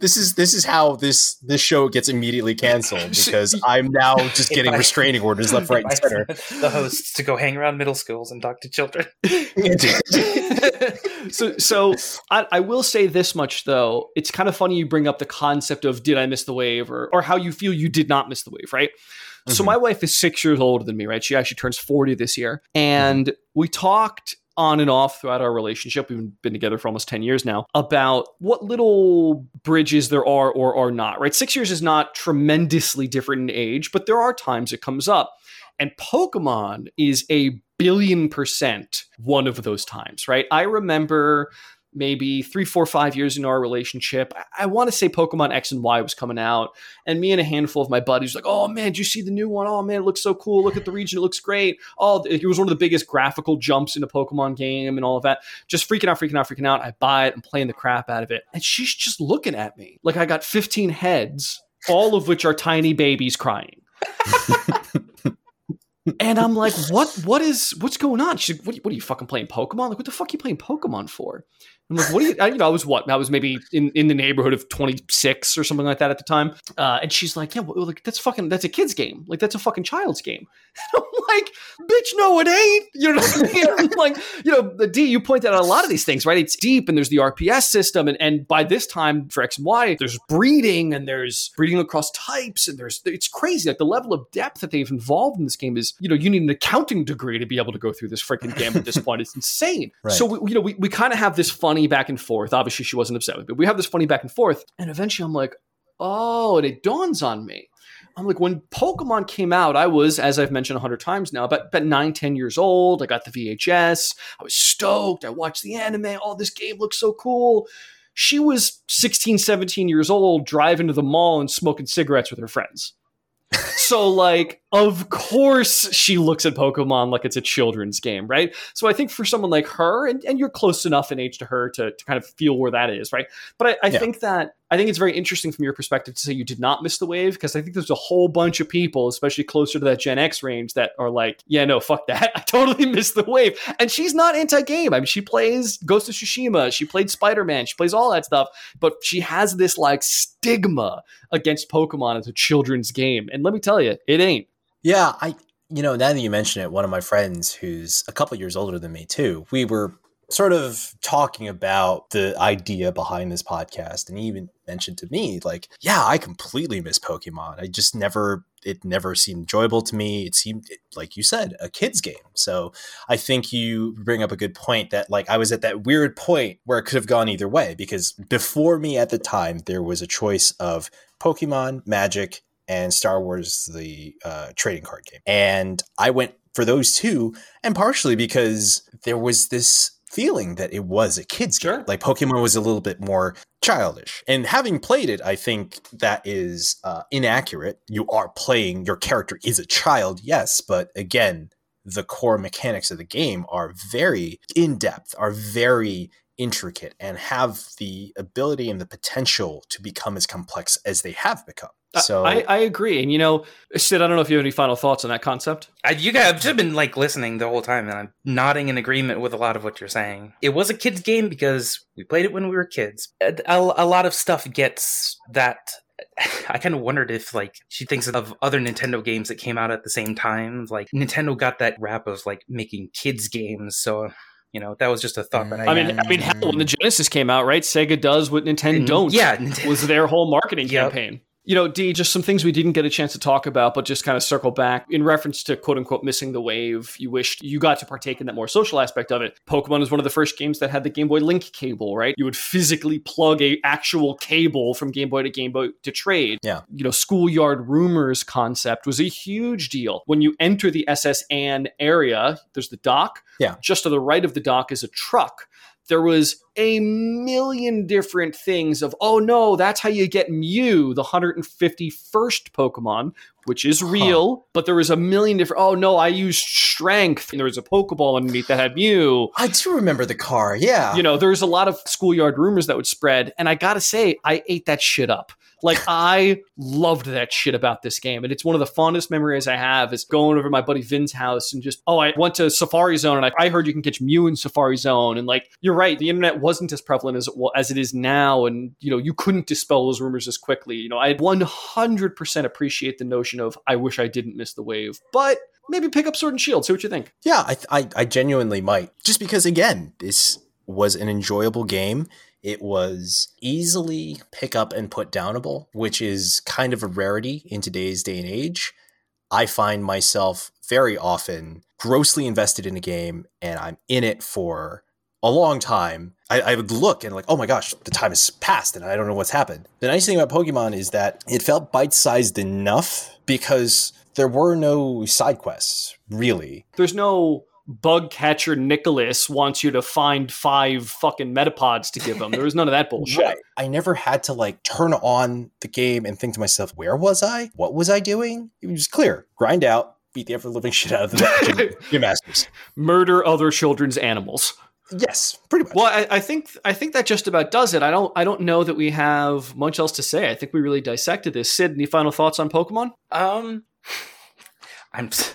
this is this is how this this show gets immediately canceled <laughs> because I'm now just getting restraining orders left, <laughs> right, and center. The hosts to go hang around middle schools and talk to children. <laughs> so so I, I, will say this much though. It's kind of funny you bring up the concept of did I miss the wave or or how you feel you did not miss the wave, right? Mm-hmm. So my wife is six years older than me, right? She actually turns 40 this year. And mm-hmm. we talked on and off throughout our relationship. We've been together for almost 10 years now about what little bridges there are or are not, right? Six years is not tremendously different in age, but there are times it comes up. And Pokemon is a billion percent one of those times, right? I remember maybe three, four, five years into our relationship. I, I want to say Pokemon X and Y was coming out, and me and a handful of my buddies were like, "Oh man, did you see the new one? Oh man, it looks so cool! Look at the region, it looks great! Oh, it was one of the biggest graphical jumps in a Pokemon game and all of that. Just freaking out, freaking out, freaking out. I buy it, I'm playing the crap out of it, and she's just looking at me like I got 15 heads, all of which are tiny babies crying. and I'm like, what? What is? What's going on? She's like, what, what are you fucking playing Pokemon? Like, what the fuck are you playing Pokemon for? I'm like, what do you, I, you know, I was what? I was maybe in, in the neighborhood of 26 or something like that at the time. Uh, and she's like, yeah, well, like, that's fucking, that's a kid's game. Like, that's a fucking child's game. <laughs> And I'm like, bitch, no, it ain't. You know what I mean? I'm like, you know, the D, you pointed out a lot of these things, right? It's deep and there's the RPS system. And, and by this time for X and Y, there's breeding and there's breeding across types. And there's, it's crazy. Like the level of depth that they've involved in this game is, you know, you need an accounting degree to be able to go through this freaking game at this point. It's insane. Right. So, we, you know, we, we kind of have this fun funny back and forth. Obviously, she wasn't upset with me. But we have this funny back and forth. And eventually I'm like, oh, and it dawns on me. I'm like, when Pokemon came out, I was, as I've mentioned a hundred times now, about, about nine, 10 years old. I got the VHS. I was stoked. I watched the anime. Oh, this game looks so cool. She was 16, 17 years old, driving to the mall and smoking cigarettes with her friends. So, like, of course she looks at Pokemon like it's a children's game, right? So I think for someone like her, and, and you're close enough in age to her to, to kind of feel where that is, right? But I, I yeah. think that I think it's very interesting from your perspective to say you did not miss the wave because I think there's a whole bunch of people, especially closer to that Gen X range, that are like, yeah, no, fuck that. <laughs> I totally missed the wave. And she's not anti-game. I mean, she plays Ghost of Tsushima, she played Spider-Man, she plays all that stuff, but she has this like stigma against Pokemon as a children's game. And let me tell you, it ain't. Yeah, I you know, now that you mention it, one of my friends who's a couple years older than me too, we were sort of talking about the idea behind this podcast and he even mentioned to me like yeah i completely miss pokemon. I just never it never seemed enjoyable to me. It seemed like you said a kids game. So i think you bring up a good point that like i was at that weird point where it could have gone either way because before me at the time there was a choice of pokemon magic and Star Wars, the uh, trading card game. And I went for those two, and partially because there was this feeling that it was a kid's sure. game. Like Pokemon was a little bit more childish. And having played it, I think that is uh, inaccurate. You are playing, your character is a child, yes, but again, the core mechanics of the game are very in depth, are very intricate, and have the ability and the potential to become as complex as they have become. So I, I, agree, and you know, Sid, I don't know if you have any final thoughts on that concept. I, you guys, I've just been like listening the whole time, and I'm nodding in agreement with a lot of what you're saying. It was a kids' game because we played it when we were kids. A, a, a lot of stuff gets that. <laughs> I kind of wondered if like she thinks of other Nintendo games that came out at the same time. Like Nintendo got that rap of like making kids games, so You know, that was just a thought that I. I mean, I mean, hell, when the Genesis came out, right? Sega does what Nintendo mm-hmm. don't. yeah, was their whole marketing Yep. campaign. You know, D, just some things we didn't get a chance to talk about, but just kind of circle back in reference to quote unquote missing the wave. You wished you got to partake in that more social aspect of it. Pokemon was one of the first games that had the Game Boy Link cable, right? You would physically plug a actual cable from Game Boy to Game Boy to trade. Yeah. You know, schoolyard rumors concept was a huge deal. When you enter the SS Anne area, there's the dock. Yeah. Just to the right of the dock is a truck there was a million different things of oh no that's how you get mew the 151st pokemon which is real but there was a million different oh no i used strength and there was a pokeball underneath that had mew I do remember the car. Yeah. you know there's a lot of schoolyard rumors that would spread and i gotta say i ate that shit up like i loved that shit about this game and it's one of the fondest memories i have is going over my buddy vin's house and just oh i went to safari zone and i, I heard you can catch mew in safari zone and like you're right the internet wasn't as prevalent as it, wa- as it is now and you know you couldn't dispel those rumors as quickly you know i 100% appreciate the notion of i wish i didn't miss the wave but maybe pick up sword and shield see what you think Yeah, I, I, I genuinely might. Just because, again, this was an enjoyable game. It was easily pick up and put downable, which is kind of a rarity in today's day and age. I find myself very often grossly invested in a game and I'm in it for a long time. I, I would look and like, oh my gosh, the time has passed and I don't know what's happened. The nice thing about Pokemon is that it felt bite sized enough because there were no side quests, really. there's no bug catcher Nicholas wants you to find five fucking metapods to give him. There was none of that <laughs> bullshit. Right. I never had to like turn on the game and think to myself, where was I? What was I doing? It was clear. Grind out, beat the ever living <laughs> shit out of the <laughs> gym, gym masters. Murder other children's animals. Yes, pretty much. Well, I, I think I think that just about does it. I don't I don't know that we have much else to say. I think we really dissected this. Sid, any final thoughts on Pokemon? Um, I'm s-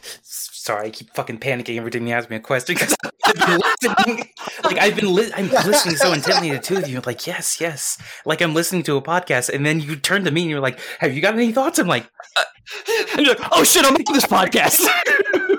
sorry. I keep fucking panicking every time you ask me a question because I've. Like I've been, li- I'm listening so intently to two of you. I'm like, yes, yes. Like I'm listening to a podcast, and then you turn to me and you're like, "Have you got any thoughts?" I'm like, uh, And you're like, oh shit, I'm making this podcast. <laughs>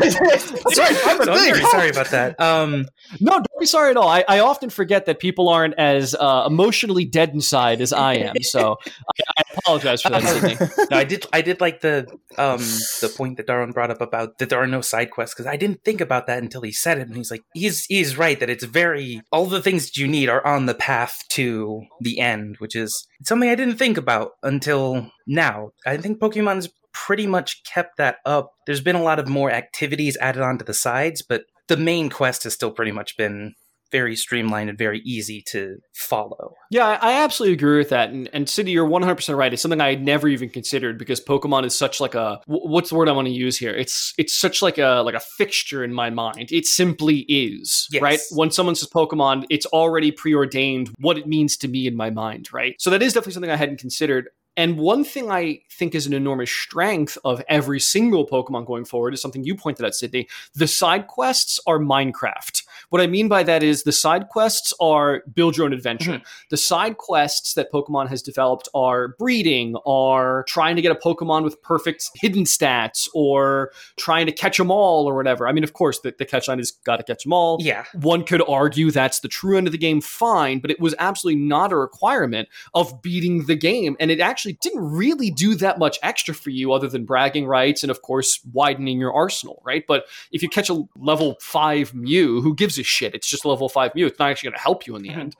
Sorry, I'm I'm very sorry about that. Um, no, don't be sorry at all. I, I often forget that people aren't as uh, emotionally dead inside as I am. So I, I apologize for that, Sydney. no, I did. I did like the um the point that Darwin brought up about that there are no side quests because I didn't think about that until he said it, and he's like, he's he's right that it's very all the things that you need are on the path to the end, which is something I didn't think about until now. I think Pokemon's pretty much kept that up. There's been a lot of more activities added onto the sides, but the main quest has still pretty much been very streamlined and very easy to follow. Yeah, I absolutely agree with that. And, and City, you're 100% right. It's something I had never even considered because Pokemon is such like a what's the word I want to use here? It's it's such like a like a fixture in my mind. It simply is, Yes. right? When someone says Pokemon, it's already preordained what it means to me in my mind, right? So that is definitely something I hadn't considered. And one thing I think is an enormous strength of every single Pokemon going forward is something you pointed out, Sydney. The side quests are Minecraft. What I mean by that is the side quests are build your own adventure. Mm-hmm. The side quests that Pokemon has developed are breeding, are trying to get a Pokemon with perfect hidden stats, or trying to catch them all, or whatever. I mean, of course, the, the catch line is got to catch them all. Yeah. One could argue that's the true end of the game, fine, but it was absolutely not a requirement of beating the game. And it actually didn't really do that much extra for you other than bragging rights and, of course, widening your arsenal, right? But if you catch a level five Mew, who gives a shit? It's just level five Mew. It's not actually going to help you in the Mhm. end.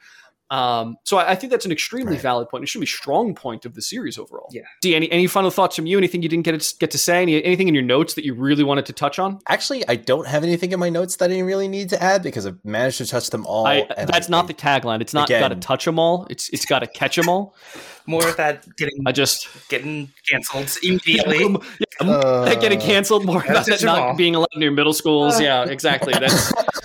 Um, so I, I think that's an extremely Right. valid point. It should be a strong point of the series overall. Yeah. D, any, any final thoughts from you? Anything you didn't get to, get to say? Any, anything in your notes that you really wanted to touch on? Actually, I don't have anything in my notes that I really need to add because I've managed to touch them all. I, and that's I- not the tagline. It's not Again- got to touch them all. It's it's got to catch them all. <laughs> More of that getting I just getting canceled immediately. Yeah, more that getting Uh, canceled, more Gotta about touch that 'em not all. being allowed in your middle schools. Yeah, exactly. That's <laughs>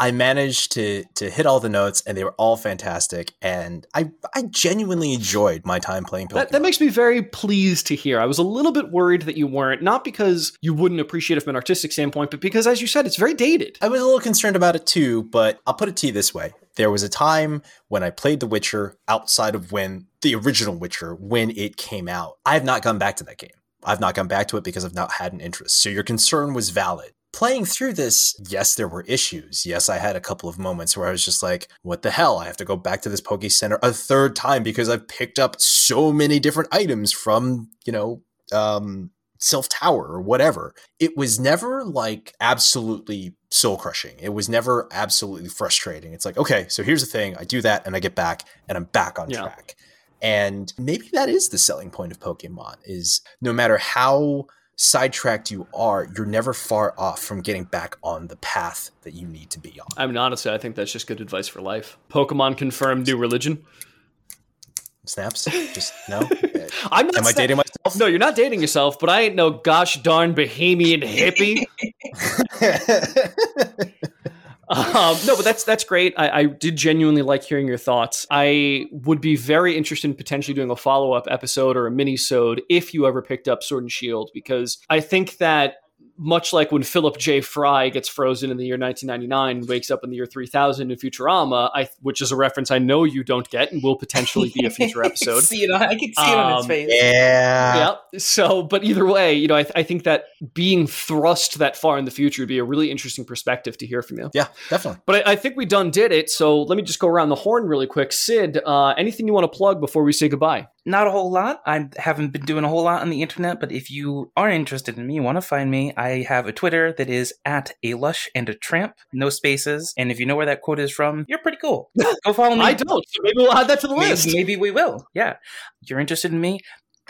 I managed to to hit all the notes, and they were all fantastic. And I I genuinely enjoyed my time playing Pokemon. that, that makes me very pleased to hear. I was a little bit worried that you weren't, not because you wouldn't appreciate it from an artistic standpoint, but because, as you said, it's very dated. I was a little concerned about it too, but I'll put it to you this way. There was a time when I played The Witcher outside of when the original Witcher, when it came out. I have not gone back to that game. I've not gone back to it because I've not had an interest. So your concern was valid. Playing through this, yes, there were issues. Yes, I had a couple of moments where I was just like, what the hell? I have to go back to this Poke Center a third time because I've picked up so many different items from, you know, um, Silph Tower or whatever. It was never like absolutely soul crushing. It was never absolutely frustrating. It's like, okay, so here's the thing I do that and I get back and I'm back on Yeah. track. And maybe that is the selling point of Pokemon is no matter how sidetracked you are, you're never far off from getting back on the path that you need to be on. I mean, honestly, I think that's just good advice for life. Pokemon confirmed new religion. Snaps? Just no? <laughs> Uh, I'm not Am I dating myself? No, you're not dating yourself, but I ain't no gosh darn Bahamian hippie. <laughs> <laughs> Um, no, but that's that's great. I, I did genuinely like hearing your thoughts. I would be very interested in potentially doing a follow up episode or a mini sode if you ever picked up Sword and Shield, because I think that much like when Philip J. Fry gets frozen in the year 1999 and wakes up in the year 3000 in Futurama, I, which is a reference I know you don't get and will potentially be a <laughs> future episode. see it on, I can see it on his Um, face. yeah. yeah. So, but either way, you know, I, I think that being thrust that far in the future would be a really interesting perspective to hear from you. Yeah, definitely. But I, I think we done did it. So let me just go around the horn really quick. Sid, uh, anything you want to plug before we say goodbye? Not a whole lot. I haven't been doing a whole lot on the internet, but if you are interested in me, you want to find me, I have a Twitter that is at a lush and a tramp, no spaces. And if you know where that quote is from, you're pretty cool. <laughs> Go follow me. I don't. So maybe we'll add that to the maybe, list. maybe we will. Yeah. You're interested in me?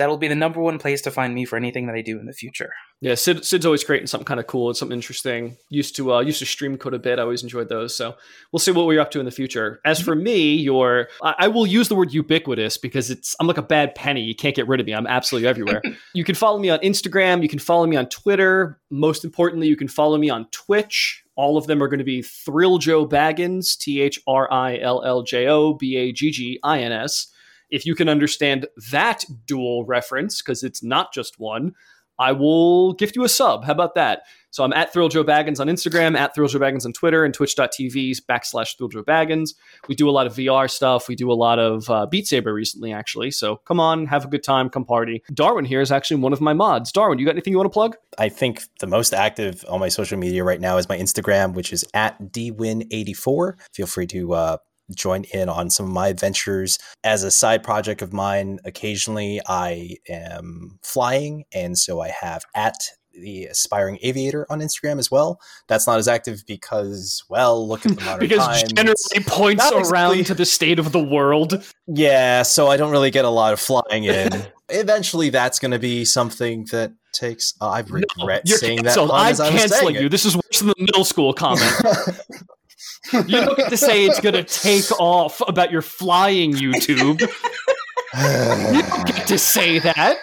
That'll be the number one place to find me for anything that I do in the future. Yeah, Sid, Sid's always creating something kind of cool and something interesting. Used to uh, used to stream code a bit. I always enjoyed those. So we'll see what we're up to in the future. As for me, your I, I will use the word ubiquitous because it's I'm like a bad penny. You can't get rid of me. I'm absolutely everywhere. <laughs> you can follow me on Instagram. You can follow me on Twitter. Most importantly, you can follow me on Twitch. All of them are going to be Thrill Joe Baggins, T H R I L L J O B A G G I N S. If you can understand that dual reference, because it's not just one, I will gift you a sub. How about that? So I'm at Thrill Joe Baggins on Instagram, at Thrill Joe Baggins on Twitter, and twitch.tv backslash Thrill Joe Baggins. We do a lot of VR stuff. We do a lot of uh, Beat Saber recently, actually. So come on, have a good time, come party. Darwin here is actually one of my mods. Darwin, you got anything you want to plug? I think the most active on my social media right now is my Instagram, which is at dwin84. Feel free to uh, join in on some of my adventures. As a side project of mine, occasionally I am flying, and so I have at the aspiring aviator on Instagram as well. That's not as active because, well, look at the <laughs> modern because times. generally points around to the state of the world. Yeah, so I don't really get a lot of flying in. <laughs> Eventually, that's going to be something that takes. Uh, I regret You're saying canceled. that. I'm as I was canceling you. This is worse than the middle school comment. <laughs> it. you don't get to say it's going to take off about your flying YouTube. <laughs> You don't get to say that.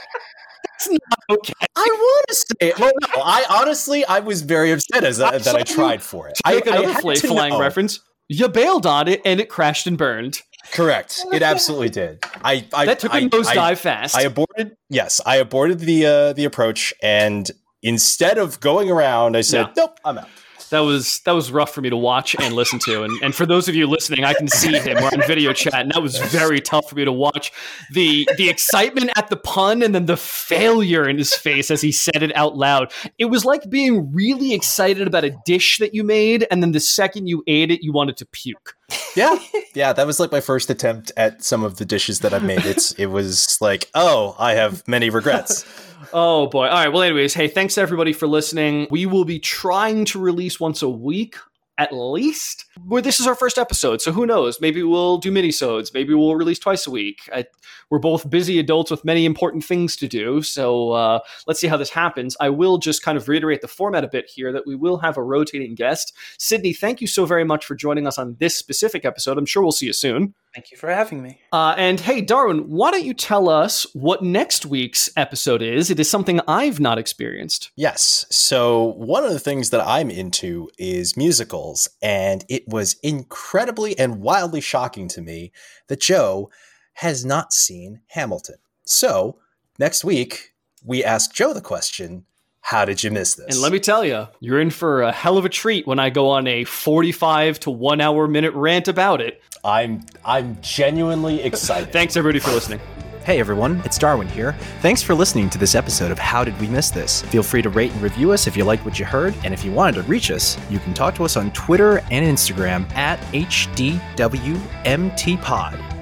It's not okay. I want to say. Well, no, I honestly, I was very upset as I that, I tried for it. I, I another had fly- flying know. reference, you bailed on it and it crashed and burned. Correct. It absolutely did. I, I that took a I, nosedive I, fast. I aborted. Yes, I aborted the uh, the approach, and instead of going around, I said, Yeah. "Nope, I'm out." That was that was rough for me to watch and listen to. And and for those of you listening, I can see him. We're on video chat, and that was very tough for me to watch. The the excitement at the pun and then the failure in his face as he said it out loud. It was like being really excited about a dish that you made, and then the second you ate it, you wanted to puke. Yeah, yeah, that was like my first attempt at some of the dishes that I've made. It's it was like, oh, I have many regrets. Oh boy. All right. Well, anyways, hey, thanks everybody for listening. We will be trying to release once a week at least. Well, this is our first episode, so who knows? Maybe we'll do minisodes. Maybe we'll release twice a week. I, we're both busy adults with many important things to do, so uh, let's see how this happens. I will just kind of reiterate the format a bit here that we will have a rotating guest. Sydney, thank you so very much for joining us on this specific episode. I'm sure we'll see you soon. Thank you for having me. Uh, and hey, Darwin, why don't you tell us what next week's episode is? It is something I've not experienced. Yes. So, one of the things that I'm into is musicals, and it was incredibly and wildly shocking to me that Joe has not seen Hamilton. So, next week, we ask Joe the question How did you miss this? And let me tell you, you're in for a hell of a treat when I go on a 45 to one hour minute rant about it. I'm I'm genuinely excited. Thanks everybody for listening. Hey everyone, it's Darwin here. Thanks for listening to this episode of How Did We Miss This? Feel free to rate and review us if you liked what you heard, and if you wanted to reach us, you can talk to us on Twitter and Instagram at HDWMTPod.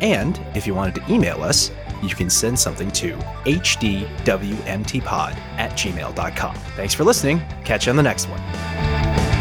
And if you wanted to email us, you can send something to hdwmtpod at gmail.com. Thanks for listening. Catch you on the next one.